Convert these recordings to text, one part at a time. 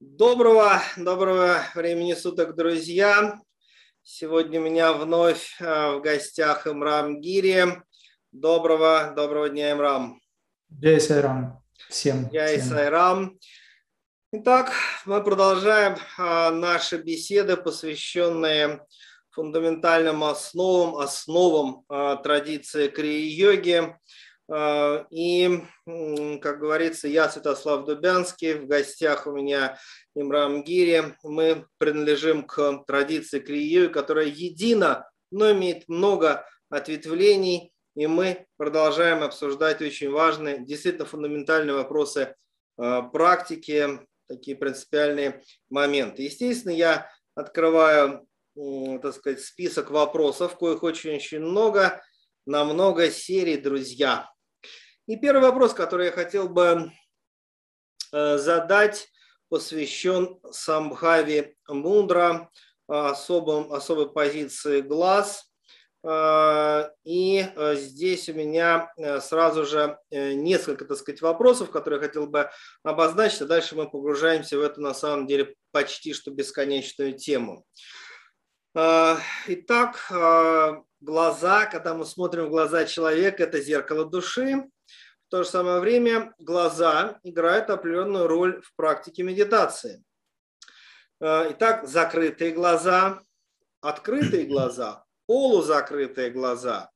Доброго, доброго времени суток, друзья. Сегодня у меня вновь э, в гостях Имрам Гири. Доброго, доброго дня, Имрам. Джай Сайрам. Всем. Джай Сайрам. Итак, мы продолжаем э, наши беседы, посвященные фундаментальным основам, основам э, традиции крии-йоги. А, и, как говорится, я Святослав Дубянский, в гостях у меня Имрам Гири. Мы принадлежим к традиции Крию, которая едина, но имеет много ответвлений, и мы продолжаем обсуждать очень важные, действительно фундаментальные вопросы а, практики, такие принципиальные моменты. Естественно, я открываю, так сказать, список вопросов, коих очень-очень много, на много серий, друзья. И первый вопрос, который я хотел бы э, задать, посвящен Самбхави Мундра, особым, особой позиции глаз. Э, и э, здесь у меня сразу же несколько, так сказать, вопросов, которые я хотел бы обозначить, а дальше мы погружаемся в эту, на самом деле, почти что бесконечную тему. Итак, глаза, когда мы смотрим в глаза человека, это зеркало души. В то же самое время глаза играют определенную роль в практике медитации. Э, итак, закрытые глаза, открытые глаза, полузакрытые глаза.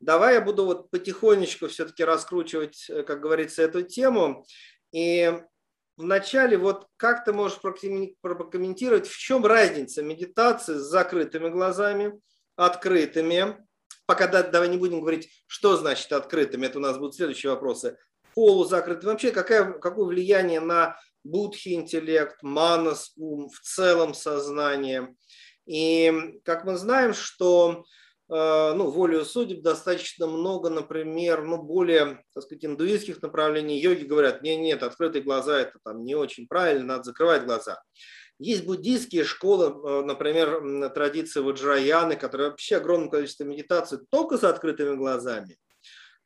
Давай я буду вот потихонечку все-таки раскручивать, э, как говорится, эту тему. И вначале вот как ты можешь прокомментировать, в чем разница медитации с закрытыми глазами, открытыми пока давай не будем говорить, что значит открытыми, это у нас будут следующие вопросы. Полузакрытым. Вообще, какое, какое влияние на будхи интеллект, манас, ум, в целом сознание. И как мы знаем, что ну, волею судеб достаточно много, например, ну, более, так сказать, индуистских направлений. Йоги говорят, нет, нет, открытые глаза это там не очень правильно, надо закрывать глаза. Есть буддийские школы, э, например, традиции Ваджраяны, которые вообще огромное количество медитаций только с открытыми глазами.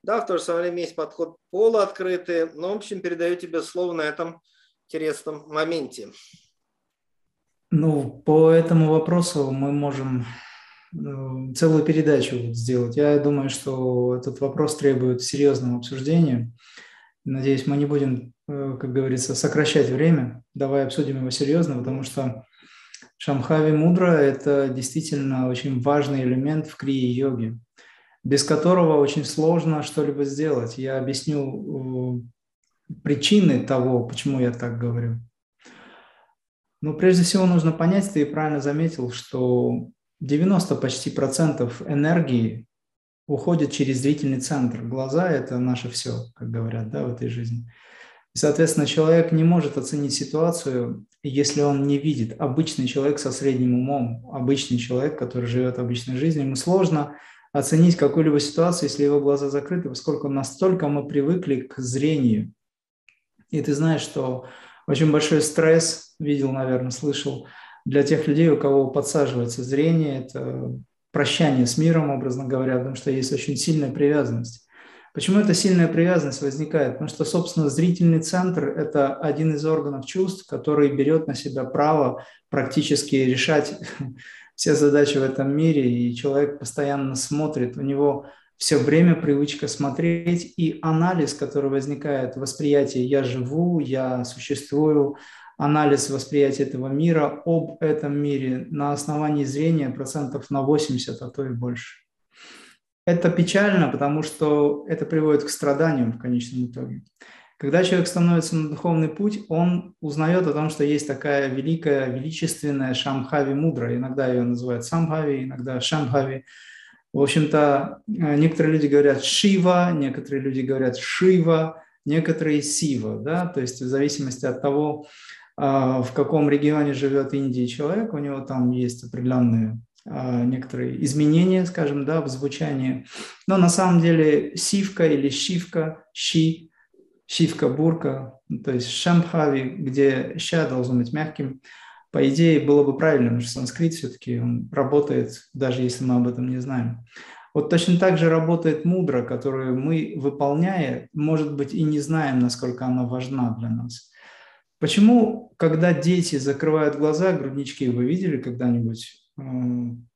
Да, в то же самое время есть подход полуоткрытый, но, в общем, передаю тебе слово на этом интересном моменте. Ну, по этому вопросу мы можем э, целую передачу сделать. Я думаю, что этот вопрос требует серьезного обсуждения. Надеюсь, мы не будем, э, как говорится, сокращать время. Давай обсудим его серьезно, потому что Шамхави Мудра – это действительно очень важный элемент в крии-йоге, без которого очень сложно что-либо сделать. Я объясню э, причины того, почему я так говорю. Но прежде всего нужно понять, ты правильно заметил, что 90 почти процентов энергии уходит через зрительный центр. Глаза – это наше все, как говорят, да, в этой жизни. И, соответственно, человек не может оценить ситуацию, если он не видит. Обычный человек со средним умом, обычный человек, который живет обычной жизнью, ему сложно оценить какую-либо ситуацию, если его глаза закрыты, поскольку настолько мы привыкли к зрению. И ты знаешь, что очень большой стресс, видел, наверное, слышал, для тех людей, у кого подсаживается зрение, это прощание с миром, образно говоря, потому что есть очень сильная привязанность. Почему эта сильная привязанность возникает? Потому что, собственно, зрительный центр – это один из органов чувств, который берет на себя право практически решать все задачи в этом мире, и человек постоянно смотрит, у него все время привычка смотреть, и анализ, который возникает, восприятие «я живу», «я существую», анализ восприятия этого мира об этом мире на основании зрения процентов на 80, а то и больше. Это печально, потому что это приводит к страданиям в конечном итоге. Когда человек становится на духовный путь, он узнает о том, что есть такая великая, величественная Шамхави мудра. Иногда ее называют Самбхави, иногда Шамбхави. В общем-то, некоторые люди говорят Шива, некоторые люди говорят Шива, некоторые Сива, да, то есть в зависимости от того, в каком регионе живет Индия человек, у него там есть определенные а, некоторые изменения, скажем, да, в звучании. Но на самом деле сивка или шивка, щи, шивка, бурка, то есть шамхави, где ща должен быть мягким, по идее было бы правильно, потому что санскрит все-таки он работает, даже если мы об этом не знаем. Вот точно так же работает мудра, которую мы, выполняя, может быть, и не знаем, насколько она важна для нас. Почему, когда дети закрывают глаза, груднички, вы видели когда-нибудь э,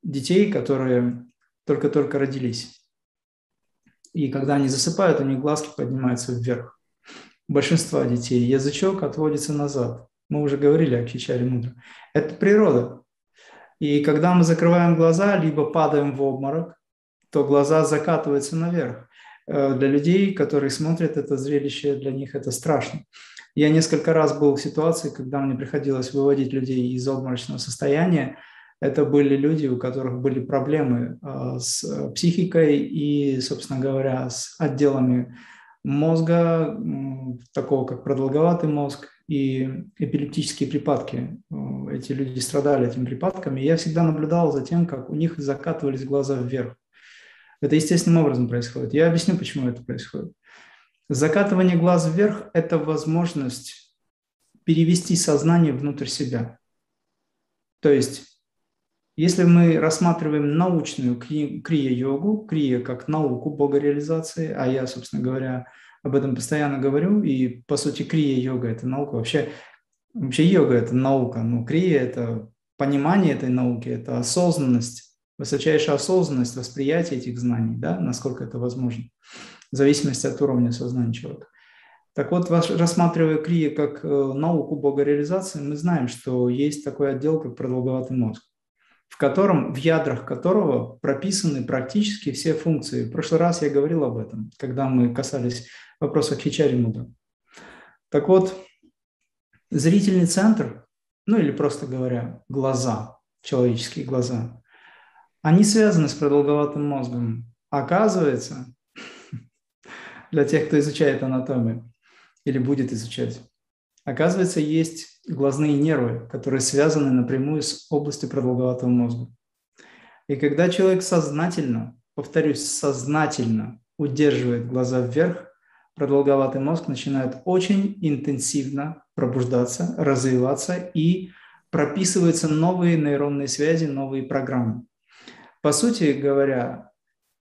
детей, которые только-только родились? И когда они засыпают, у них глазки поднимаются вверх. У большинства детей язычок отводится назад. Мы уже говорили о кичаре мудра. Это природа. И когда мы закрываем глаза, либо падаем в обморок, то глаза закатываются наверх. Э, для людей, которые смотрят это зрелище, для них это страшно. Я несколько раз был в ситуации, когда мне приходилось выводить людей из обморочного состояния. Это были люди, у которых были проблемы э, с психикой и, собственно говоря, с отделами мозга, такого как продолговатый мозг и эпилептические припадки. Э, эти люди страдали этими припадками. Я всегда наблюдал за тем, как у них закатывались глаза вверх. Это естественным образом происходит. Я объясню, почему это происходит. Закатывание глаз вверх – это возможность перевести сознание внутрь себя. То есть, если мы рассматриваем научную крия-йогу, крия как науку богореализации, а я, собственно говоря, об этом постоянно говорю, и, по сути, крия-йога – это наука. Вообще, вообще йога – это наука, но крия – это понимание этой науки, это осознанность, высочайшая осознанность восприятия этих знаний, да, насколько это возможно, в зависимости от уровня сознания человека. Так вот, рассматривая крия как э, науку богореализации, мы знаем, что есть такой отдел, как продолговатый мозг, в котором, в ядрах которого прописаны практически все функции. В прошлый раз я говорил об этом, когда мы касались вопроса Хичари Муда. Так вот, зрительный центр, ну или просто говоря, глаза, человеческие глаза, они связаны с продолговатым мозгом. Оказывается, для тех, кто изучает анатомию или будет изучать, оказывается, есть глазные нервы, которые связаны напрямую с областью продолговатого мозга. И когда человек сознательно, повторюсь, сознательно удерживает глаза вверх, продолговатый мозг начинает очень интенсивно пробуждаться, развиваться и прописываются новые нейронные связи, новые программы. По сути говоря,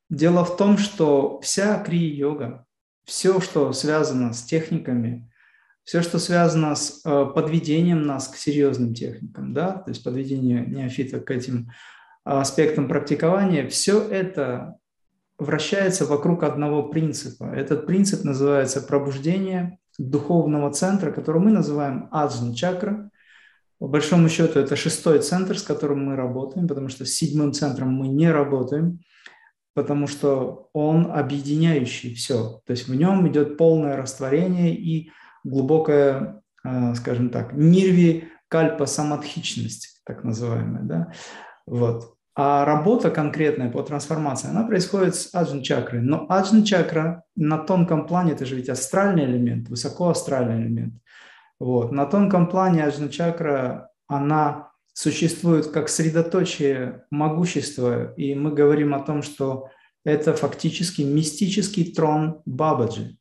дело в том, что вся крия-йога, все, что связано с техниками, все, что связано с э, подведением нас к серьезным техникам, да, то есть подведение неофита к этим аспектам практикования, все это вращается вокруг одного принципа. Этот принцип называется пробуждение духовного центра, который мы называем аджна чакра, по большому счету это шестой центр, с которым мы работаем, потому что с седьмым центром мы не работаем, потому что он объединяющий все. То есть в нем идет полное растворение и глубокая, а, скажем так, нирви кальпа самадхичность, так называемая. Да? Вот. А работа конкретная по трансформации, она происходит с аджн чакрой. Но аджн чакра на тонком плане, это же ведь астральный элемент, высокоастральный элемент. Вот. На тонком плане аджна чакра, она существует как средоточие могущества, и мы говорим о том, что это фактически мистический трон Бабаджи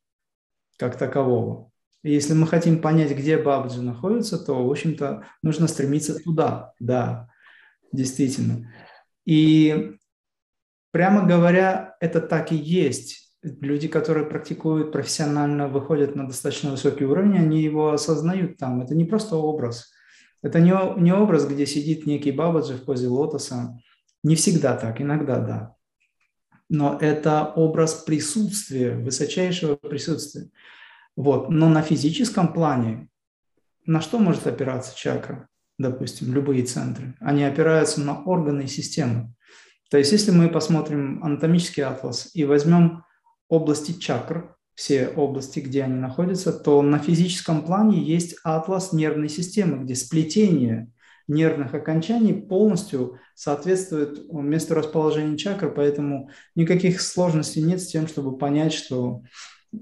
как такового. И если мы хотим понять, где Бабаджи находится, то, в общем-то, нужно стремиться туда, да, действительно. И прямо говоря, это так и есть люди, которые практикуют профессионально, выходят на достаточно высокий уровень, они его осознают там. Это не просто образ. Это не, не образ, где сидит некий бабаджи в позе лотоса. Не всегда так, иногда да. Но это образ присутствия, высочайшего присутствия. Вот. Но на физическом плане на что может опираться чакра? Допустим, любые центры. Они опираются на органы и системы. То есть, если мы посмотрим анатомический атлас и возьмем области чакр, все области, где они находятся, то на физическом плане есть атлас нервной системы, где сплетение нервных окончаний полностью соответствует месту расположения чакр, поэтому никаких сложностей нет с тем, чтобы понять, что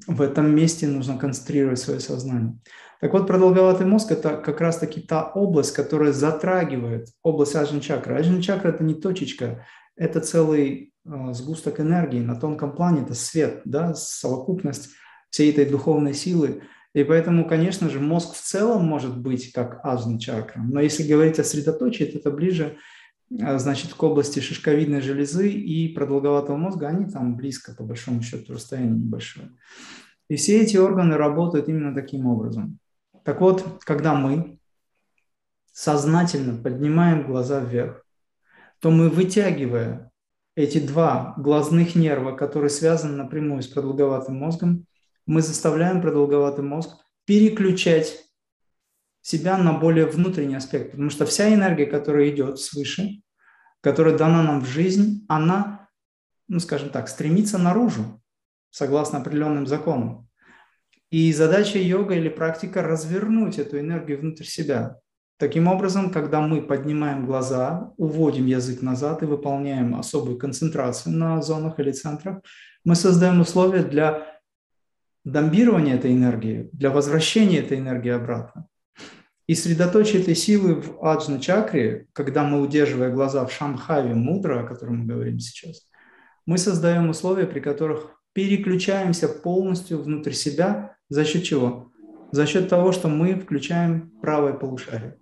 в этом месте нужно концентрировать свое сознание. Так вот, продолговатый мозг – это как раз-таки та область, которая затрагивает область аджна чакры. Аджна чакра – это не точечка, это целый сгусток энергии на тонком плане, это свет, да, совокупность всей этой духовной силы. И поэтому, конечно же, мозг в целом может быть как аджна чакра. Но если говорить о средоточии, то это ближе а, значит, к области шишковидной железы и продолговатого мозга, они там близко, по большому счету, расстояние небольшое. И все эти органы работают именно таким образом. Так вот, когда мы сознательно поднимаем глаза вверх, то мы, вытягивая эти два глазных нерва, которые связаны напрямую с продолговатым мозгом, мы заставляем продолговатый мозг переключать себя на более внутренний аспект, потому что вся энергия, которая идет свыше, которая дана нам в жизнь, она, ну скажем так, стремится наружу, согласно определенным законам. И задача йога или практика – развернуть эту энергию внутрь себя. Таким образом, когда мы поднимаем глаза, уводим язык назад и выполняем особую концентрацию на зонах или центрах, мы создаем условия для домбирования этой энергии, для возвращения этой энергии обратно. И средоточие этой силы в аджна чакре, когда мы, удерживая глаза в шамхаве мудра, о котором мы говорим сейчас, мы создаем условия, при которых переключаемся полностью внутрь себя. За счет чего? За счет того, что мы включаем правое полушарие.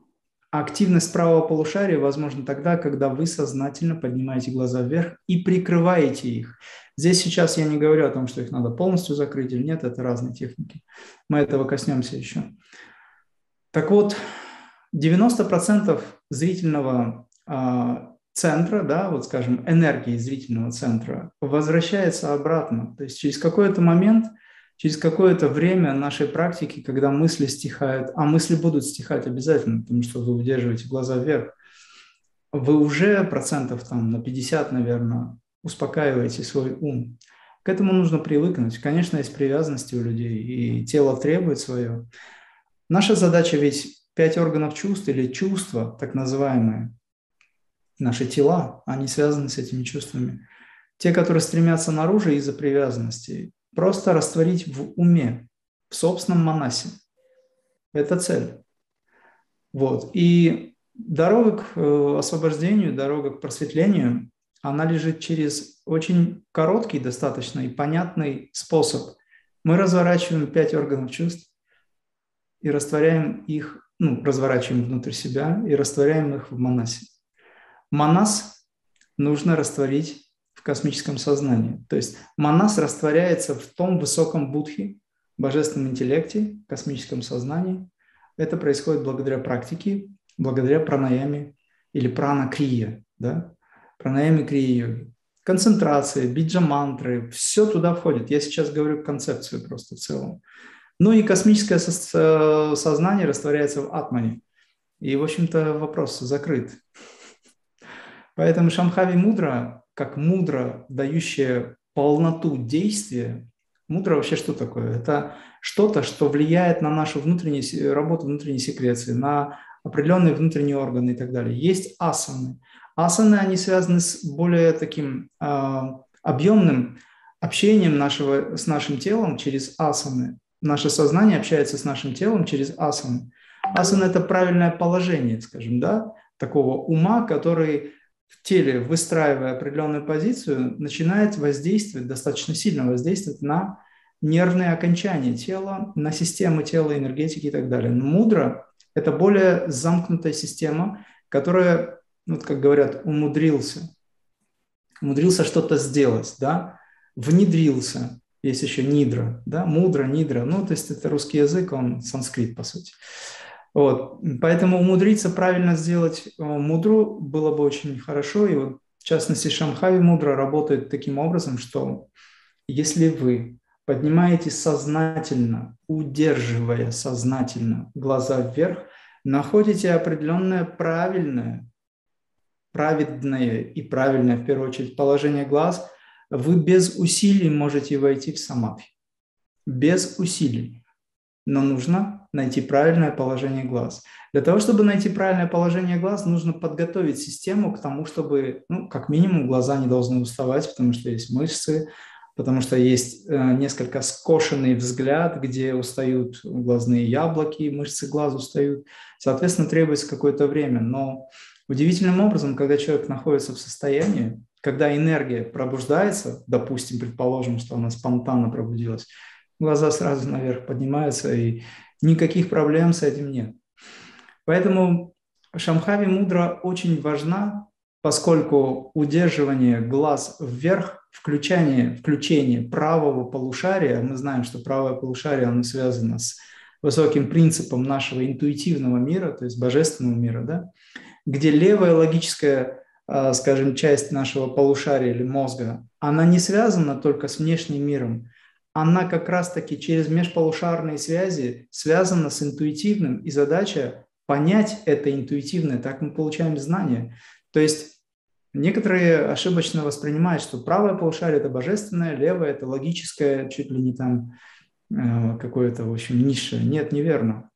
Активность правого полушария возможна тогда, когда вы сознательно поднимаете глаза вверх и прикрываете их. Здесь сейчас я не говорю о том, что их надо полностью закрыть или нет, это разные техники. Мы этого коснемся еще. Так вот, 90% зрительного а, центра, да, вот скажем, энергии зрительного центра возвращается обратно. То есть через какой-то момент, через какое-то время нашей практики, когда мысли стихают, а мысли будут стихать обязательно, потому что вы удерживаете глаза вверх, вы уже процентов там на 50, наверное, успокаиваете свой ум. К этому нужно привыкнуть. Конечно, есть привязанности у людей, и тело требует свое. Наша задача ведь пять органов чувств или чувства, так называемые, наши тела, они связаны с этими чувствами. Те, которые стремятся наружу из-за привязанности, просто растворить в уме, в собственном манасе. Это цель. Вот. И дорога к э, освобождению, дорога к просветлению, она лежит через очень короткий достаточно и понятный способ. Мы разворачиваем пять органов чувств, и растворяем их, ну, разворачиваем внутрь себя и растворяем их в манасе. Манас нужно растворить в космическом сознании. То есть манас растворяется в том высоком будхе, божественном интеллекте, космическом сознании. Это происходит благодаря практике, благодаря пранаяме или прана-крия, да? пранаяме крия йоги. Концентрация, биджа-мантры, все туда входит. Я сейчас говорю концепцию просто в целом. Ну и космическое сознание растворяется в атмане. И, в общем-то, вопрос закрыт. Поэтому Шамхави мудра, как мудра, дающая полноту действия, мудра вообще что такое? Это что-то, что влияет на нашу внутреннюю работу внутренней секреции, на определенные внутренние органы и так далее. Есть асаны. Асаны, они связаны с более таким э, объемным общением нашего, с нашим телом через асаны наше сознание общается с нашим телом через асаны. Асана – это правильное положение, скажем, да, такого ума, который в теле, выстраивая определенную позицию, начинает воздействовать, достаточно сильно воздействовать на нервные окончания тела, на системы тела, энергетики и так далее. Но мудро – это более замкнутая система, которая, ну, вот как говорят, умудрился, умудрился что-то сделать, да, внедрился, есть еще нидра, да, мудра, нидра, ну, то есть это русский язык, он санскрит, по сути. Вот, поэтому умудриться правильно сделать э, мудру было бы очень хорошо, и вот в частности Шамхави мудра работает таким образом, что если вы поднимаете сознательно, удерживая сознательно глаза вверх, находите определенное правильное, праведное и правильное, в первую очередь, положение глаз – вы без усилий можете войти в самадхи. Без усилий. Но нужно найти правильное положение глаз. Для того, чтобы найти правильное положение глаз, нужно подготовить систему к тому, чтобы, ну, как минимум, глаза не должны уставать, потому что есть мышцы, потому что есть э, несколько скошенный взгляд, где устают глазные яблоки, мышцы глаз устают. Соответственно, требуется какое-то время. Но удивительным образом, когда человек находится в состоянии, когда энергия пробуждается, допустим, предположим, что она спонтанно пробудилась, глаза сразу наверх поднимаются, и никаких проблем с этим нет. Поэтому Шамхави мудра очень важна поскольку удерживание глаз вверх, включение, включение правого полушария, мы знаем, что правое полушарие, оно связано с высоким принципом нашего интуитивного мира, то есть божественного мира, да, где левая логическая, а, скажем, часть нашего полушария или мозга, она не связана только с внешним миром, она как раз-таки через межполушарные связи связана с интуитивным, и задача понять это интуитивное, так мы получаем знания. То есть некоторые ошибочно воспринимают, что правое полушарие – это божественное, левое – это логическое, чуть ли не там э, какое-то, в общем, низшее. Нет, неверно.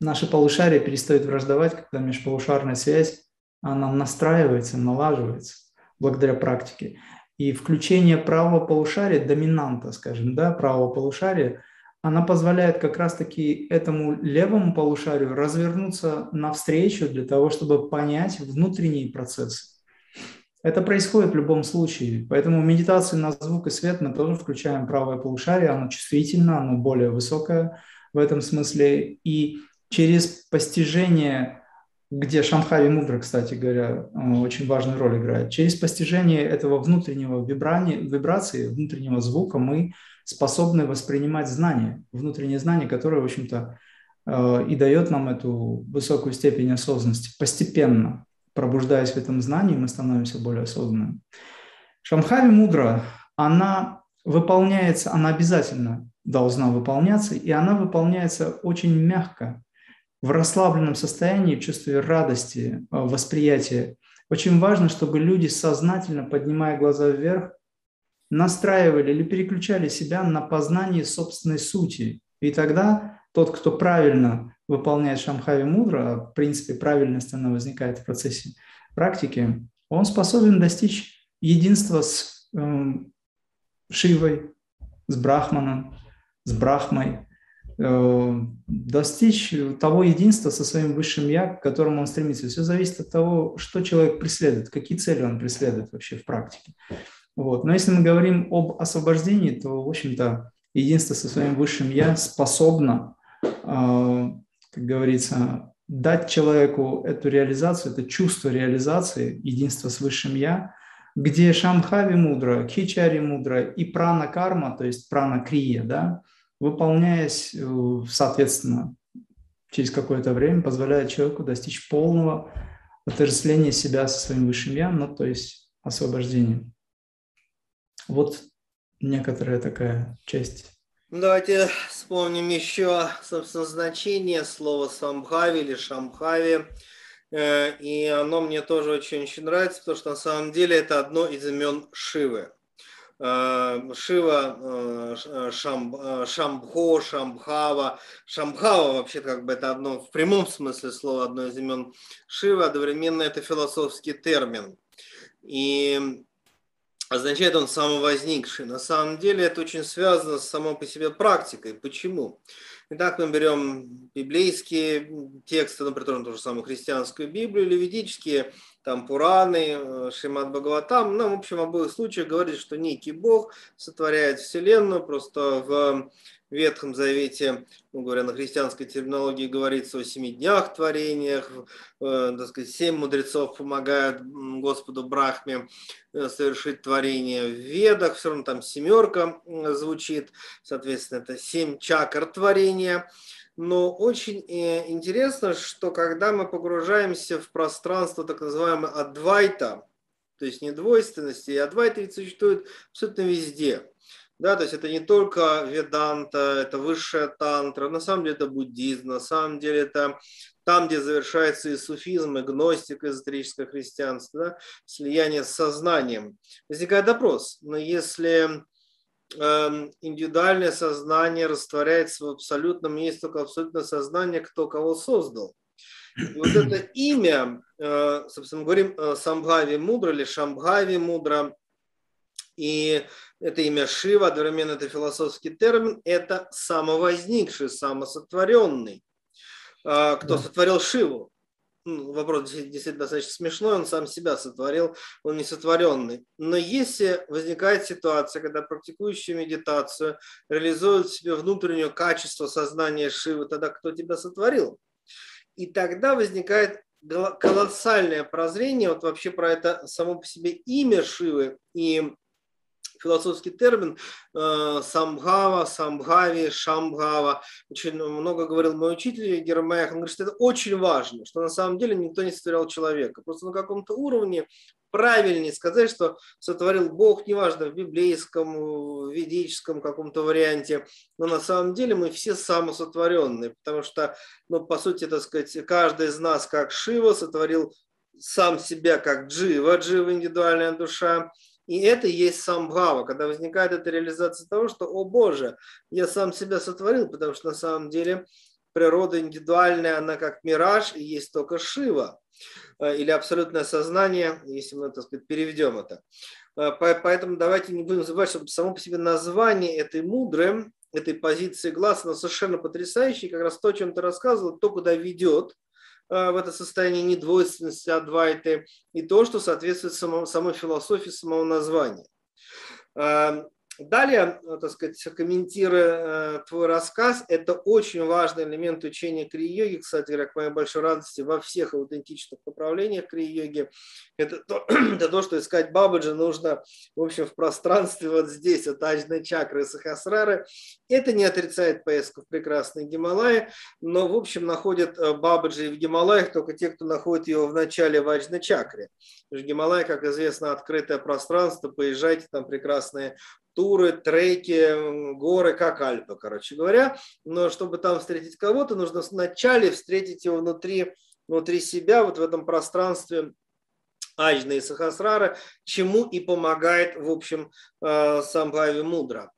Наши полушария перестают враждовать, когда межполушарная связь, она настраивается, налаживается благодаря практике. И включение правого полушария, доминанта, скажем, да, правого полушария – она позволяет как раз-таки этому левому полушарию развернуться навстречу для того, чтобы понять внутренние процессы. Это происходит в любом случае. Поэтому медитации на звук и свет мы тоже включаем правое полушарие. Оно чувствительно, оно более высокое в этом смысле. И через постижение, где Шамхави Мудра, кстати говоря, очень важную роль играет, через постижение этого внутреннего вибрания, вибрации, внутреннего звука мы способны воспринимать знания, внутренние знания, которые, в общем-то, э, и дает нам эту высокую степень осознанности. Постепенно, пробуждаясь в этом знании, мы становимся более осознанными. Шамхави мудра, она выполняется, она обязательно должна выполняться, и она выполняется очень мягко, в расслабленном состоянии, в чувстве радости, э, восприятия. Очень важно, чтобы люди сознательно, поднимая глаза вверх, настраивали или переключали себя на познание собственной сути. И тогда тот, кто правильно выполняет Шамхави Мудра, а в принципе правильность она возникает в процессе практики, он способен достичь единства с э, Шивой, с Брахманом, с Брахмой, достичь того единства со своим высшим Я, к которому он стремится. Все зависит от того, что человек преследует, какие цели он преследует вообще в практике. Вот. Но если мы говорим об освобождении, то, в общем-то, единство со своим высшим Я способно, а, как говорится, дать человеку эту реализацию, это чувство реализации, единства с высшим Я, где Шамхави мудра, Хичари мудра и прана карма, то есть прана крия, да, выполняясь, э, соответственно, через какое-то время, позволяет человеку достичь полного отождествления себя со своим высшим Я, ну, то есть освобождения. Вот некоторая такая часть. Давайте вспомним еще, собственно, значение слова самбхави или шамбхави. Э, и оно мне тоже очень-очень нравится, потому что на самом деле это одно из имен Шивы. Э, Шива, э, Шам, Шамбхо, Шамбхава. Шамбхава вообще как бы это одно, в прямом смысле слова, одно из имен Шивы, одновременно это философский термин. И означает он самовозникший. На самом деле это очень связано с самой по себе практикой. Почему? Итак, мы берем библейские тексты, например, ту же самую христианскую Библию или ведические, там Пураны, э, Шимат Бхагаватам. Ну, в общем, в обоих случаях говорит, что некий Бог сотворяет Вселенную, просто в Ветхом Завете, ну, говоря на христианской терминологии, говорится о семи днях творениях, э, так сказать, семь мудрецов помогают Господу Брахме э, совершить творение в Ведах, все равно там семерка звучит, соответственно, это семь чакр творения. Но очень э, интересно, что когда мы погружаемся в пространство так называемой адвайта, то есть недвойственности, и адвайта ведь существует абсолютно везде – да, то есть это не только веданта, это высшая тантра, на самом деле это буддизм, на самом деле это там, где завершается и суфизм, и гностика, эзотерическое христианство, да, слияние с сознанием. Возникает вопрос, но если индивидуальное сознание растворяется в абсолютном, есть только абсолютное сознание, кто кого создал. И вот это имя, э, собственно, мы говорим э, Самбхави Мудра или Шамбхави Мудра, и это имя Шива, одновременно это философский термин, это самовозникший, самосотворенный. А, кто сотворил Шиву? Вопрос действительно достаточно смешной, он сам себя сотворил, он не сотворенный. Но если возникает ситуация, когда практикующий медитацию реализует в себе внутреннее качество сознания Шивы, тогда кто тебя сотворил? И тогда возникает колоссальное прозрение, вот вообще про это само по себе имя Шивы и философский термин э, самбхава, самбхави, шамбхава. Очень много говорил мой учитель Гермаях. Он говорит, что это очень важно, что на самом деле никто не сотворял человека. Просто на каком-то уровне правильнее сказать, что сотворил Бог, неважно, в библейском, в ведическом каком-то варианте, но на самом деле мы все самосотворенные, потому что, ну, по сути, так сказать, каждый из нас, как Шива, сотворил сам себя как Джива, Джива индивидуальная душа, и это и есть самбхава, когда возникает эта реализация того, что, о Боже, я сам себя сотворил, потому что на самом деле природа индивидуальная, она как мираж, и есть только Шива, э, или абсолютное сознание, если мы, так сказать, переведем это. Э, поэтому давайте не будем забывать, что само по себе название этой мудры, этой позиции глаз, оно совершенно потрясающее, как раз то, о чем ты рассказывал, то, куда ведет, в это состояние недвойственности Адвайты и то, что соответствует самому, самой философии самого названия. Далее, э, так сказать, комментируя э, твой рассказ, это очень важный элемент учения крия-йоги, кстати говоря, к моей большой радости, во всех аутентичных направлениях крия-йоги. Это то, это то, что искать Бабаджи нужно, в общем, в пространстве вот здесь, от Аджной чакры Сахасрары. Это не отрицает поездку в прекрасные Гималаи, но, в общем, находят э, Бабаджи в Гималаях только те, кто находит его в начале в Аджной чакре. Гималай, как известно, открытое пространство, поезжайте, там прекрасные туры, треки, горы, как Альпы, короче говоря. Но чтобы там встретить кого-то, нужно вначале встретить его внутри, внутри себя, вот в этом пространстве Аджна и Сахасрара, чему и помогает, в общем, э, Самбхави Мудра.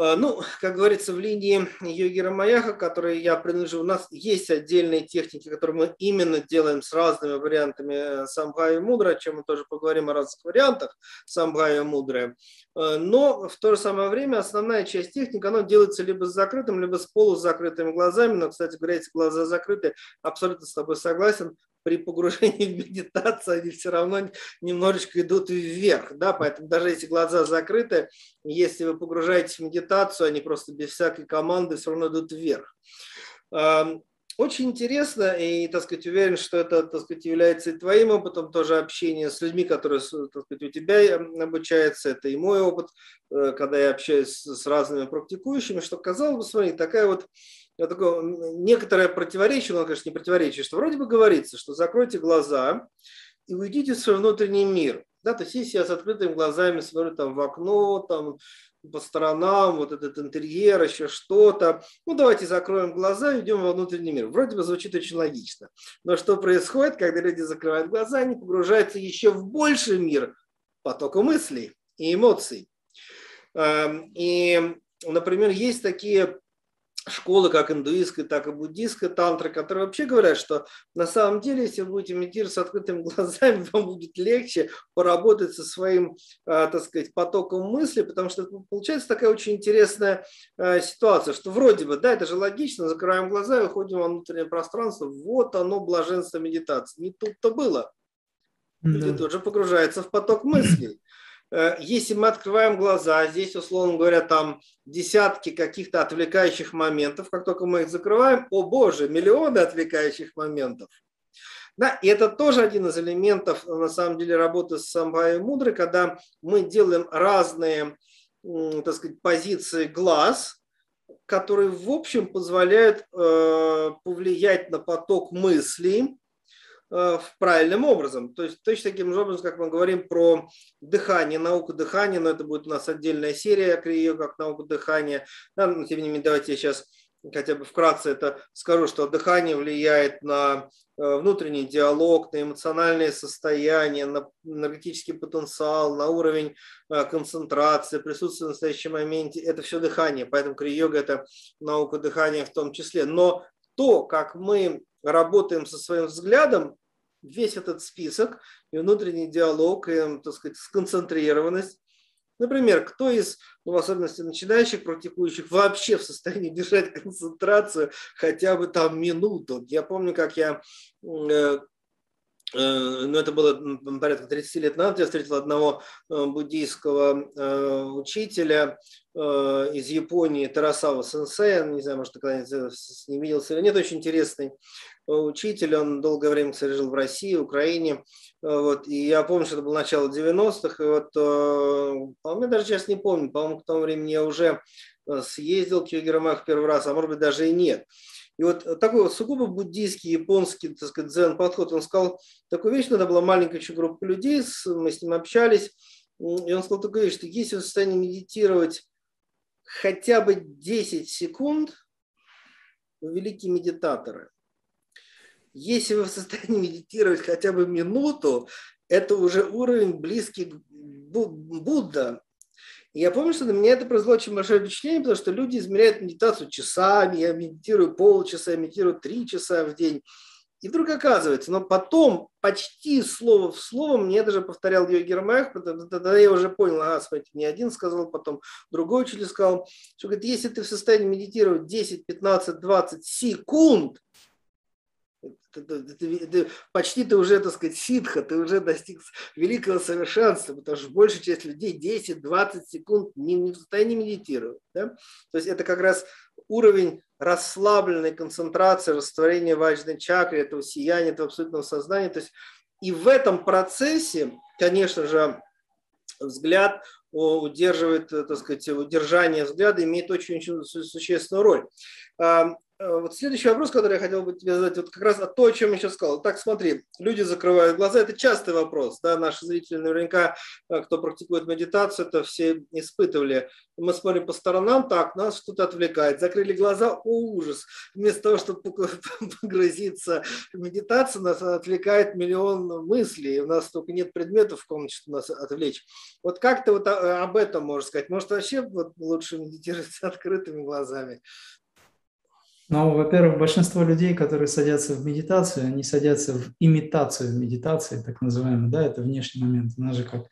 Э, ну, как говорится, в линии йоги Рамаяха, которой я принадлежу, у нас есть отдельные техники, которые мы именно делаем с разными вариантами самбхави мудра, о чем мы тоже поговорим о разных вариантах самбхави мудры. Э, но в то же самое время основная часть техник, она делается либо с закрытым, либо с полузакрытыми глазами. Но, кстати говоря, эти глаза закрыты, абсолютно с тобой согласен, при погружении в медитацию они все равно немножечко идут вверх. Да? Поэтому даже если глаза закрыты, если вы погружаетесь в медитацию, они просто без всякой команды все равно идут вверх. Очень интересно, и, так сказать, уверен, что это, так сказать, является и твоим опытом, тоже общение с людьми, которые, так сказать, у тебя обучаются, это и мой опыт, э, когда я общаюсь с разными практикующими, что, казалось бы, смотри, такая вот такое некоторое противоречие, но, конечно, не противоречие, что вроде бы говорится, что закройте глаза и уйдите в свой внутренний мир. Да, то есть если я с открытыми глазами смотрю там в окно, там по сторонам, вот этот интерьер, еще что-то. Ну, давайте закроем глаза и идем во внутренний мир. Вроде бы звучит очень логично. Но что происходит, когда люди закрывают глаза, они погружаются еще в больший мир потока мыслей и эмоций. Эм, и, например, есть такие школы, как индуистская, так и буддийская тантра, которые вообще говорят, что на самом деле, если вы будете медитировать с открытыми глазами, вам будет легче поработать со своим, а, так сказать, потоком мысли, потому что получается такая очень интересная а, ситуация, что вроде бы, да, это же логично, закрываем глаза и уходим во внутреннее пространство, вот оно блаженство медитации. Не тут-то было. Люди да. тут же погружаются в поток мыслей. Э, если мы открываем глаза, здесь, условно говоря, там десятки каких-то отвлекающих моментов, как только мы их закрываем, о боже, миллионы отвлекающих моментов. Да, и это тоже один из элементов, на самом деле, работы с самбхай мудрой, когда мы делаем разные, так сказать, позиции глаз, которые, в общем, позволяют э, повлиять на поток мыслей, правильным образом. То есть точно таким же образом, как мы говорим про дыхание, науку дыхания, но это будет у нас отдельная серия ее как науку дыхания. Да, но тем не менее, давайте я сейчас хотя бы вкратце это скажу, что дыхание влияет на э, внутренний диалог, на эмоциональное состояние, на энергетический потенциал, на уровень э, концентрации, присутствие в настоящем моменте. Это все дыхание, поэтому крия-йога – это наука дыхания в том числе. Но то, как мы работаем со своим взглядом, весь этот список, и внутренний диалог, и, так сказать, сконцентрированность. Например, кто из, ну, в особенности начинающих практикующих, вообще в состоянии держать концентрацию хотя бы там минуту. Я помню, как я э, ну, это было порядка 30 лет назад, я встретил одного э, буддийского э, учителя из Японии, Тарасава Сенсея, не знаю, может, ты когда-нибудь с ним виделся или нет, очень интересный учитель, он долгое время, кстати, жил в России, Украине, вот, и я помню, что это было начало 90-х, и вот, по-моему, даже сейчас не помню, по-моему, к тому времени я уже съездил к Югермах первый раз, а может быть, даже и нет. И вот такой вот сугубо буддийский, японский, так сказать, дзен-подход, он сказал такую вещь, надо была маленькая еще группа людей, мы с ним общались, и он сказал такую вещь, что если вы в состоянии медитировать хотя бы 10 секунд, вы великие медитаторы. Если вы в состоянии медитировать хотя бы минуту, это уже уровень близкий к Будда. Я помню, что на меня это произвело очень большое впечатление, потому что люди измеряют медитацию часами, я медитирую полчаса, я медитирую три часа в день. И вдруг оказывается, но потом почти слово в слово мне даже повторял Йоги Рамах, тогда я уже понял, ага, смотрите, не один сказал, потом другой учитель сказал, что говорит, если ты в состоянии медитировать 10, 15, 20 секунд, ты, ты, ты, почти ты уже, так сказать, ситха, ты уже достиг великого совершенства, потому что большая часть людей 10-20 секунд не, не в состоянии медитировать. Да? То есть это как раз уровень расслабленной концентрации, растворения ваджной чакры, этого сияния, этого абсолютного сознания. То есть и в этом процессе, конечно же, взгляд удерживает, так сказать, удержание взгляда имеет очень-очень существенную роль. Э, вот следующий вопрос, который я хотел бы тебе задать, вот как раз то, о чем я сейчас сказал. Так, смотри, люди закрывают глаза, это частый вопрос, да, наши зрители наверняка, э, кто практикует медитацию, это все испытывали. Мы смотрим по сторонам, так, нас что-то отвлекает, закрыли глаза, о, ужас. Вместо того, чтобы погрузиться в медитацию, нас отвлекает миллион мыслей, у нас только нет предметов в комнате, чтобы нас отвлечь. Вот как ты вот э, об этом можешь сказать? Может, вообще вот лучше медитировать с открытыми глазами? Ну, во-первых, большинство людей, которые садятся в медитацию, они садятся в имитацию медитации, так называемую, да, это внешний момент. У нас же как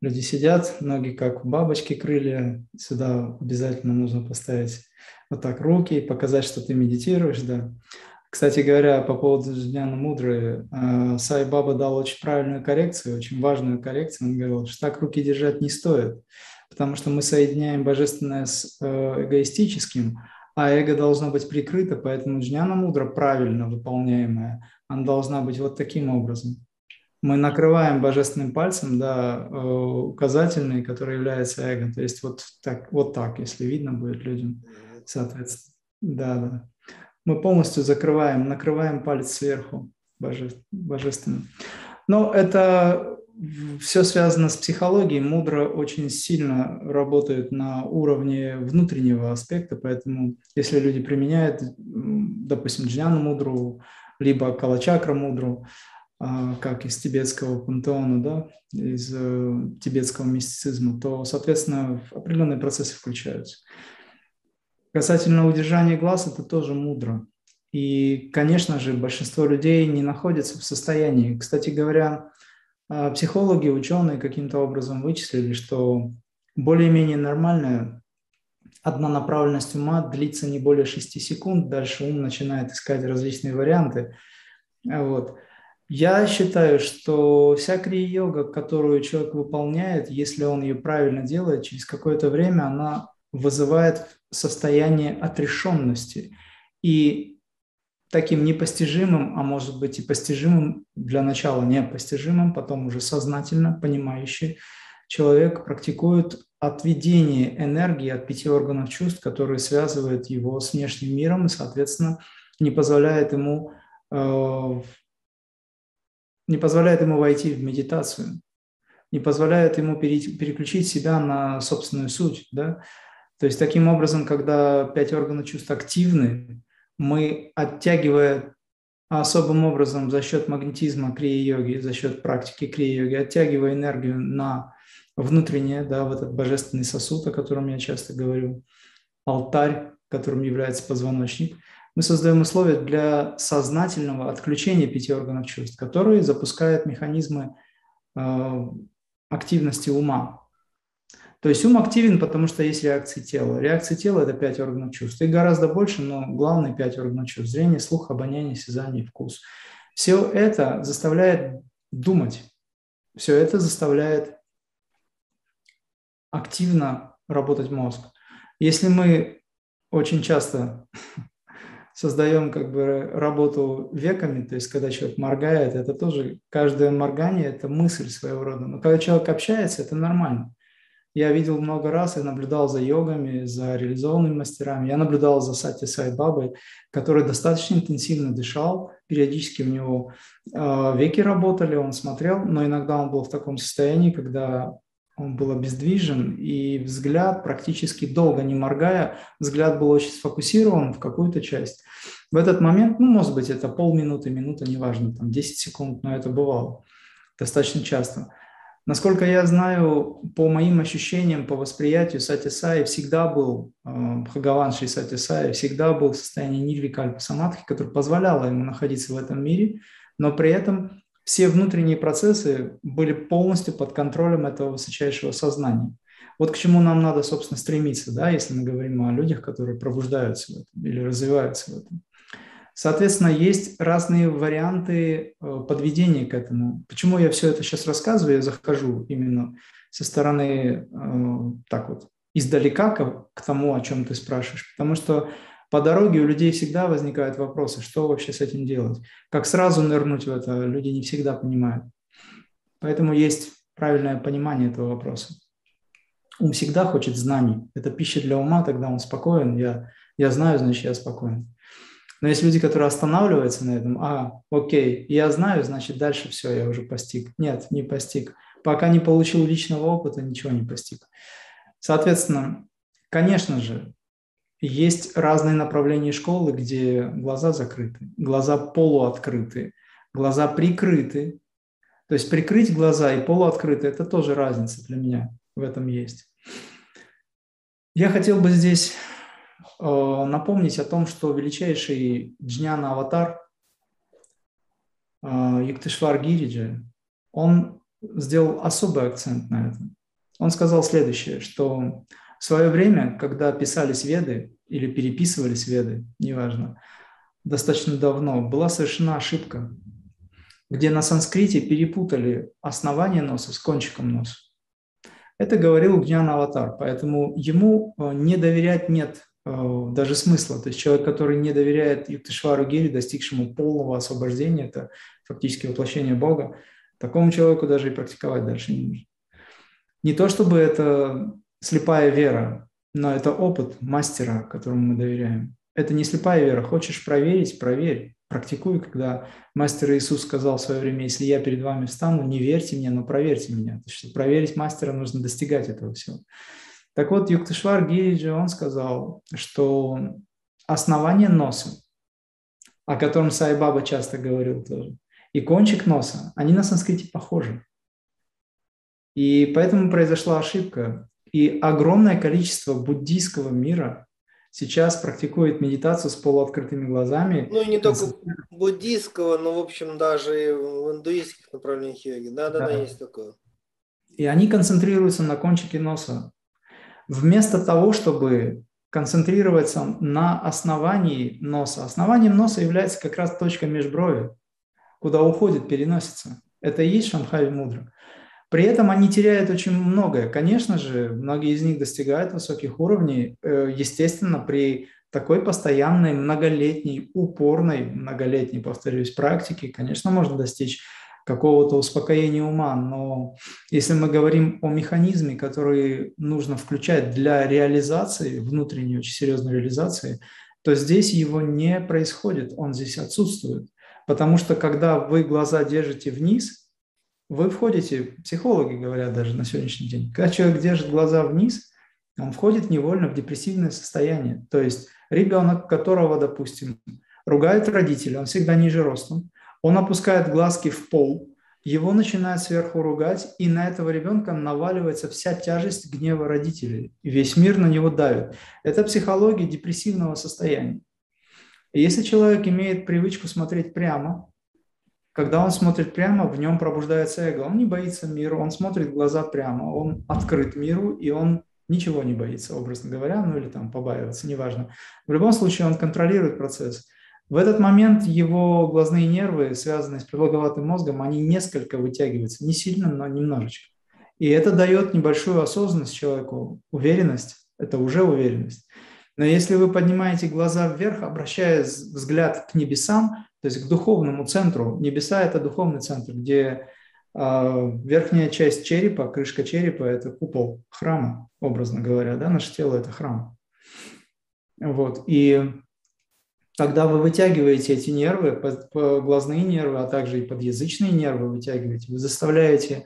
люди сидят, ноги как бабочки крылья, сюда обязательно нужно поставить вот так руки, показать, что ты медитируешь, да. Кстати говоря, по поводу Джняна Мудры, э, Сай Баба дал очень правильную коррекцию, очень важную коррекцию. Он говорил, что так руки держать не стоит, потому что мы соединяем божественное с э, эгоистическим, а эго должно быть прикрыто, поэтому джняна мудра правильно выполняемая, она должна быть вот таким образом. Мы накрываем божественным пальцем, да, э, указательный, который является эго, то есть вот так, вот так, если видно будет людям, соответственно. Да, да. Мы полностью закрываем, накрываем палец сверху боже, божественным. Но это все связано с психологией. Мудро очень сильно работает на уровне внутреннего аспекта, поэтому если люди применяют, допустим, джняну мудру, либо калачакра мудру, а, как из тибетского пантеона, да, из э, тибетского мистицизма, то, соответственно, определенные процессы включаются. Касательно удержания глаз, это тоже мудро. И, конечно же, большинство людей не находятся в состоянии. Кстати говоря, психологи, ученые каким-то образом вычислили, что более-менее нормальная одна направленность ума длится не более 6 секунд, дальше ум начинает искать различные варианты. Вот. Я считаю, что вся крия-йога, которую человек выполняет, если он ее правильно делает, через какое-то время она вызывает состояние отрешенности. И таким непостижимым, а может быть и постижимым, для начала непостижимым, потом уже сознательно понимающий человек практикует отведение энергии от пяти органов чувств, которые связывают его с внешним миром и, соответственно, не позволяет ему, э, не позволяет ему войти в медитацию, не позволяет ему переключить себя на собственную суть. Да? То есть таким образом, когда пять органов чувств активны, мы, оттягивая особым образом за счет магнетизма крия-йоги, за счет практики крия-йоги, оттягивая энергию на внутреннее, да, в этот божественный сосуд, о котором я часто говорю, алтарь, которым является позвоночник, мы создаем условия для сознательного отключения пяти органов чувств, которые запускают механизмы э, активности ума. То есть ум активен, потому что есть реакции тела. Реакции тела – это пять органов чувств. Их гораздо больше, но главные пять органов чувств – зрение, слух, обоняние, осязание и вкус. Все это заставляет думать, все это заставляет активно работать мозг. Если мы очень часто создаем как бы работу веками, то есть когда человек моргает, это тоже, каждое моргание – это мысль своего рода. Но когда человек общается, это нормально. Я видел много раз и наблюдал за йогами, за реализованными мастерами. Я наблюдал за Сати Сай Бабой, который достаточно интенсивно дышал. Периодически у него э, веки работали, он смотрел, но иногда он был в таком состоянии, когда он был обездвижен, и взгляд практически долго не моргая, взгляд был очень сфокусирован в какую-то часть. В этот момент, ну, может быть, это полминуты, минута, неважно, там 10 секунд, но это бывало достаточно часто. Насколько я знаю, по моим ощущениям, по восприятию, Сати Сай всегда был, э, Бхагаван Шри Сати Сай всегда был в состоянии нирвикальпа самадхи, которое позволяло ему находиться в этом мире, но при этом все внутренние процессы были полностью под контролем этого высочайшего сознания. Вот к чему нам надо, собственно, стремиться, да, если мы говорим о людях, которые пробуждаются в этом или развиваются в этом. Соответственно, есть разные варианты э, подведения к этому. Почему я все это сейчас рассказываю? Я захожу именно со стороны э, так вот издалека к, к тому, о чем ты спрашиваешь. Потому что по дороге у людей всегда возникают вопросы, что вообще с этим делать. Как сразу нырнуть в это, люди не всегда понимают. Поэтому есть правильное понимание этого вопроса. Ум всегда хочет знаний. Это пища для ума, тогда он спокоен. Я, я знаю, значит, я спокоен. Но есть люди, которые останавливаются на этом. А, окей, я знаю, значит, дальше все, я уже постиг. Нет, не постиг. Пока не получил личного опыта, ничего не постиг. Соответственно, конечно же, есть разные направления школы, где глаза закрыты, глаза полуоткрыты, глаза прикрыты. То есть прикрыть глаза и полуоткрыты – это тоже разница для меня в этом есть. Я хотел бы здесь напомнить о том, что величайший джняна аватар э, Юктышвар Гириджа, он сделал особый акцент на этом. Он сказал следующее, что в свое время, когда писались веды или переписывались веды, неважно, достаточно давно, была совершена ошибка, где на санскрите перепутали основание носа с кончиком носа. Это говорил Гнян Аватар, поэтому ему э, не доверять нет э, даже смысла. То есть человек, который не доверяет Юктышвару Гири, достигшему полного освобождения, это фактически воплощение Бога, такому человеку даже и практиковать дальше не нужно. Не то чтобы это слепая вера, но это опыт мастера, которому мы доверяем. Это не слепая вера. Хочешь проверить, проверь. Практикуй, когда мастер Иисус сказал в свое время, если я перед вами встану, не верьте мне, но проверьте меня. То есть, проверить мастера нужно достигать этого всего. Так вот, Юктышвар Гириджи, он сказал, что основание носа, о котором Сай Баба часто говорил тоже, и кончик носа, они на санскрите похожи. И поэтому произошла ошибка. И огромное количество буддийского мира сейчас практикует медитацию с полуоткрытыми глазами. Ну и не только буддийского, но в общем даже и в индуистских направлениях йоги. Да, да, да, есть такое. И они концентрируются на кончике носа. Вместо того, чтобы концентрироваться на основании носа. Основанием носа является как раз точка межброви, куда уходит переносится. Это и есть Шамхави Мудра. При этом они теряют очень многое. Конечно же, многие из них достигают высоких уровней, э, естественно, при такой постоянной, многолетней, упорной, многолетней, повторюсь, практике, конечно, можно достичь какого-то успокоения ума, но если мы говорим о механизме, который нужно включать для реализации, внутренней очень серьезной реализации, то здесь его не происходит, он здесь отсутствует. Потому что когда вы глаза держите вниз – вы входите, психологи говорят даже на сегодняшний день, когда человек держит глаза вниз, он входит невольно в депрессивное состояние. То есть ребенок, которого, допустим, ругают родители, он всегда ниже ростом, он опускает глазки в пол, его начинают сверху ругать, и на этого ребенка наваливается вся тяжесть гнева родителей. Весь мир на него давит. Это психология депрессивного состояния. И если человек имеет привычку смотреть прямо, когда он смотрит прямо, в нем пробуждается эго. Он не боится мира, он смотрит глаза прямо, он открыт миру, и он ничего не боится, образно говоря, ну или там побаивается, неважно. В любом случае он контролирует процесс. В этот момент его глазные нервы, связанные с продолговатым мозгом, они несколько вытягиваются, не сильно, но немножечко. И это дает небольшую осознанность человеку, уверенность, это уже уверенность. Но если вы поднимаете глаза вверх, обращая взгляд к небесам, то есть к духовному центру, небеса – это духовный центр, где э, верхняя часть черепа, крышка черепа – это купол храма, образно говоря, да, наше тело – это храм. Вот, и когда вы вытягиваете эти нервы, глазные нервы, а также и подъязычные нервы вытягиваете, вы заставляете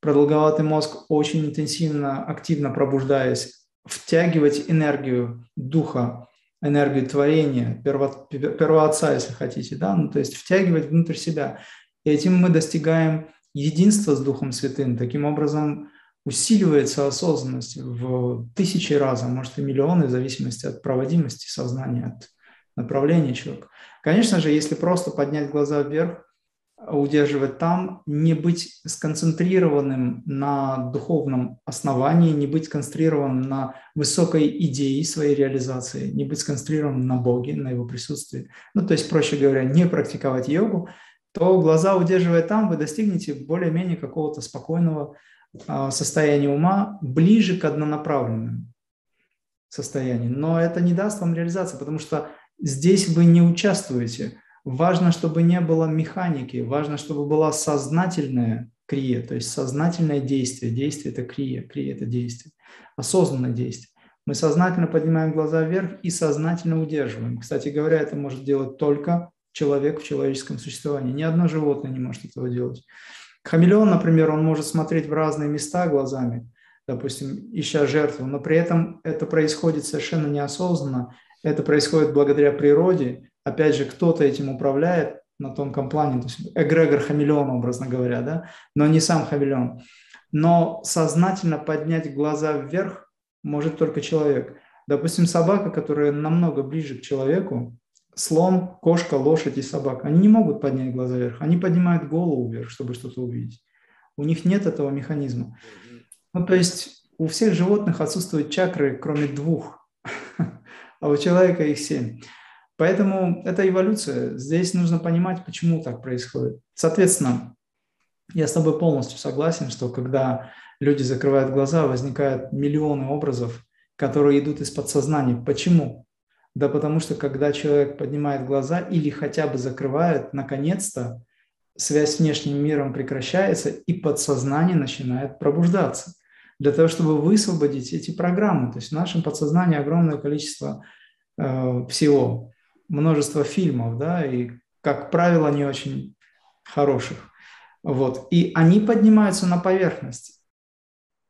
продолговатый мозг очень интенсивно, активно пробуждаясь, втягивать энергию духа, энергию творения, перво, первоотца, если хотите, да, ну, то есть втягивать внутрь себя. И этим мы достигаем единства с Духом Святым. Таким образом, усиливается осознанность в тысячи раз, а может и миллионы, в зависимости от проводимости сознания, от направления человека. Конечно же, если просто поднять глаза вверх, удерживать там, не быть сконцентрированным на духовном основании, не быть сконцентрированным на высокой идее своей реализации, не быть сконцентрированным на Боге, на Его присутствии. Ну, то есть, проще говоря, не практиковать йогу, то глаза удерживая там, вы достигнете более-менее какого-то спокойного а, состояния ума, ближе к однонаправленному состоянию. Но это не даст вам реализации, потому что здесь вы не участвуете – Важно, чтобы не было механики, важно, чтобы была сознательная крия, то есть сознательное действие. Действие – это крия, крия – это действие, осознанное действие. Мы сознательно поднимаем глаза вверх и сознательно удерживаем. Кстати говоря, это может делать только человек в человеческом существовании. Ни одно животное не может этого делать. Хамелеон, например, он может смотреть в разные места глазами, допустим, ища жертву, но при этом это происходит совершенно неосознанно, это происходит благодаря природе, опять же, кто-то этим управляет на тонком плане, то есть эгрегор хамелеон, образно говоря, да, но не сам хамелеон. Но сознательно поднять глаза вверх может только человек. Допустим, собака, которая намного ближе к человеку, слон, кошка, лошадь и собака, они не могут поднять глаза вверх, они поднимают голову вверх, чтобы что-то увидеть. У них нет этого механизма. Ну, то есть у всех животных отсутствуют чакры, кроме двух, а у человека их семь. Поэтому это эволюция. Здесь нужно понимать, почему так происходит. Соответственно, я с тобой полностью согласен, что когда люди закрывают глаза, возникают миллионы образов, которые идут из подсознания. Почему? Да потому что когда человек поднимает глаза или хотя бы закрывает, наконец-то связь с внешним миром прекращается и подсознание начинает пробуждаться. Для того, чтобы высвободить эти программы. То есть в нашем подсознании огромное количество э, всего множество фильмов, да, и, как правило, не очень хороших. Вот. И они поднимаются на поверхность.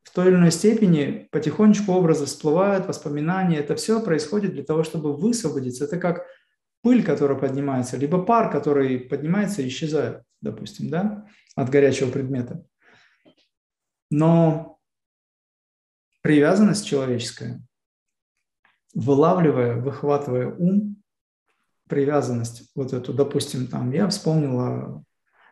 В той или иной степени потихонечку образы всплывают, воспоминания. Это все происходит для того, чтобы высвободиться. Это как пыль, которая поднимается, либо пар, который поднимается и исчезает, допустим, да, от горячего предмета. Но привязанность человеческая, вылавливая, выхватывая ум, привязанность вот эту, допустим, там, я вспомнил о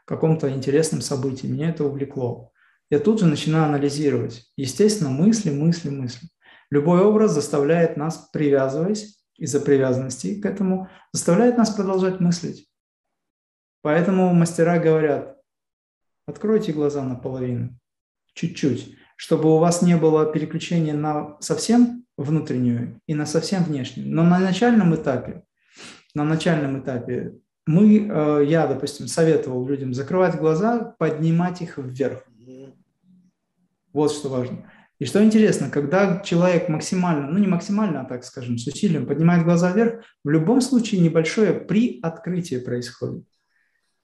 каком-то интересном событии, меня это увлекло. Я тут же начинаю анализировать. Естественно, мысли, мысли, мысли. Любой образ заставляет нас, привязываясь из-за привязанности к этому, заставляет нас продолжать мыслить. Поэтому мастера говорят, откройте глаза наполовину, чуть-чуть, чтобы у вас не было переключения на совсем внутреннюю и на совсем внешнюю. Но на начальном этапе на начальном этапе, мы, э, я, допустим, советовал людям закрывать глаза, поднимать их вверх. Вот что важно. И что интересно, когда человек максимально, ну не максимально, а так скажем, с усилием поднимает глаза вверх, в любом случае небольшое приоткрытие происходит.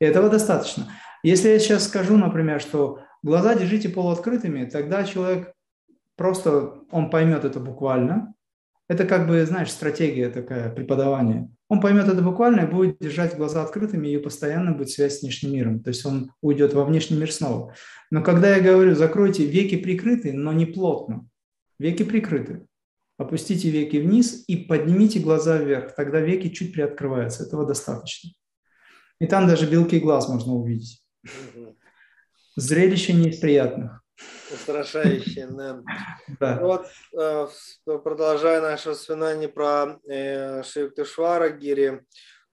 И этого достаточно. Если я сейчас скажу, например, что глаза держите полуоткрытыми, тогда человек просто, он поймет это буквально. Это как бы, знаешь, стратегия такая преподавания он поймет это буквально и будет держать глаза открытыми, и постоянно будет связь с внешним миром. То есть он уйдет во внешний мир снова. Но когда я говорю, закройте веки прикрыты, но не плотно, веки прикрыты, опустите веки вниз и поднимите глаза вверх, тогда веки чуть приоткрываются, этого достаточно. И там даже белки глаз можно увидеть. Зрелище не из приятных. Устрашающее, да. да. Вот, э, продолжая наше воспоминание про э, Шриктушвара Гири,